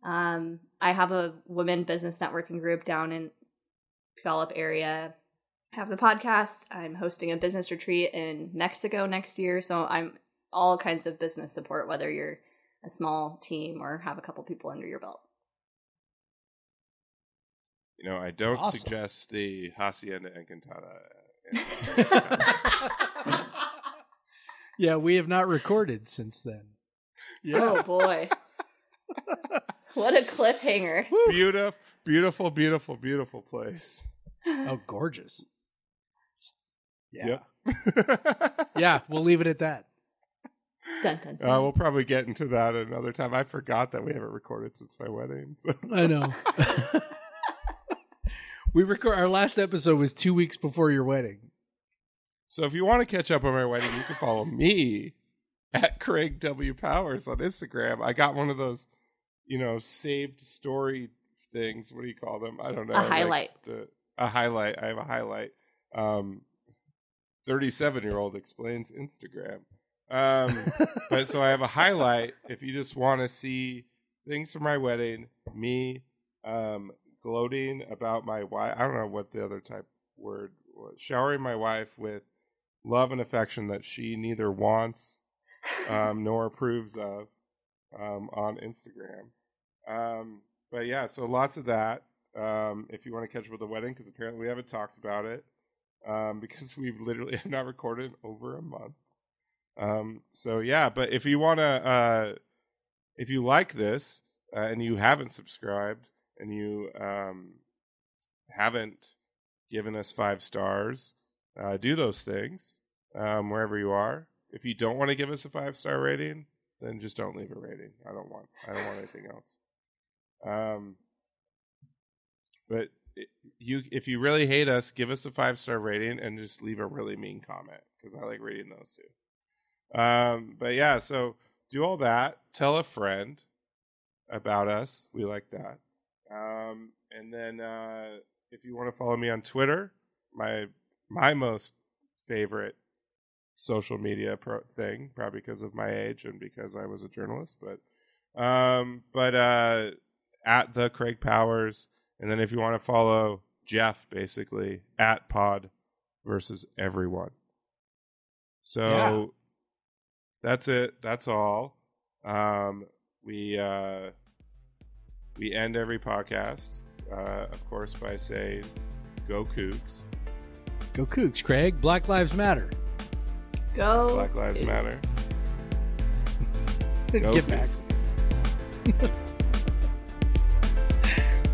um, I have a women business networking group down in Puyallup area. I have the podcast. I'm hosting a business retreat in Mexico next year. So I'm all kinds of business support, whether you're a small team or have a couple people under your belt. You know, I don't Awesome. suggest the Hacienda Encantada. yeah, we have not recorded since then. Oh boy. what a cliffhanger. beautiful, beautiful, beautiful, beautiful place. Oh, gorgeous. Yeah. Yep. Yeah, we'll leave it at that. Dun, dun, dun. Uh, we'll probably get into that another time. I forgot that we haven't recorded since my wedding. So. I know. we record our last episode was two weeks before your wedding. So if you want to catch up on my wedding, you can follow me at Craig W Powers on Instagram. I got one of those, you know, saved story things. What do you call them? I don't know. A highlight. the- a highlight. I have a highlight. Um, thirty-seven-year-old explains Instagram. Um, but so I have a highlight. If you just want to see things from my wedding, me um, gloating about my wife. I don't know what the other type word was. Showering my wife with love and affection that she neither wants um, nor approves of um, on Instagram. Um, but yeah, so lots of that. Um, if you want to catch up with the wedding, because apparently we haven't talked about it, um, because we've literally have not recorded over a month. Um, so yeah, but if you want to, uh, if you like this uh, and you haven't subscribed and you um, haven't given us five stars, uh, do those things um, wherever you are. If you don't want to give us a five star rating, then just don't leave a rating. I don't want. I don't want anything else. Um, but you, if you really hate us, give us a five star rating and just leave a really mean comment because I like reading those too. Um, but yeah, so do all that. Tell a friend about us. We like that. Um, and then uh, if you want to follow me on Twitter, my my most favorite social media pro- thing, probably because of my age and because I was a journalist, but um, but uh, at the Craig Powers, and then if you want to follow Jeff, basically at Pod versus everyone. So Yeah. that's it. That's all. Um, we uh, we end every podcast, uh, of course, by saying "Go Cougs." Go Cougs, Craig. Black Lives Matter. Go. Black Lives Cougs. Matter. Go Get Cougs. back.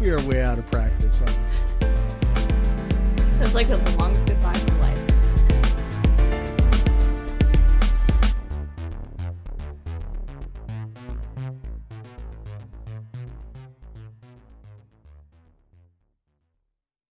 we are way out of practice. That's like the longest goodbye.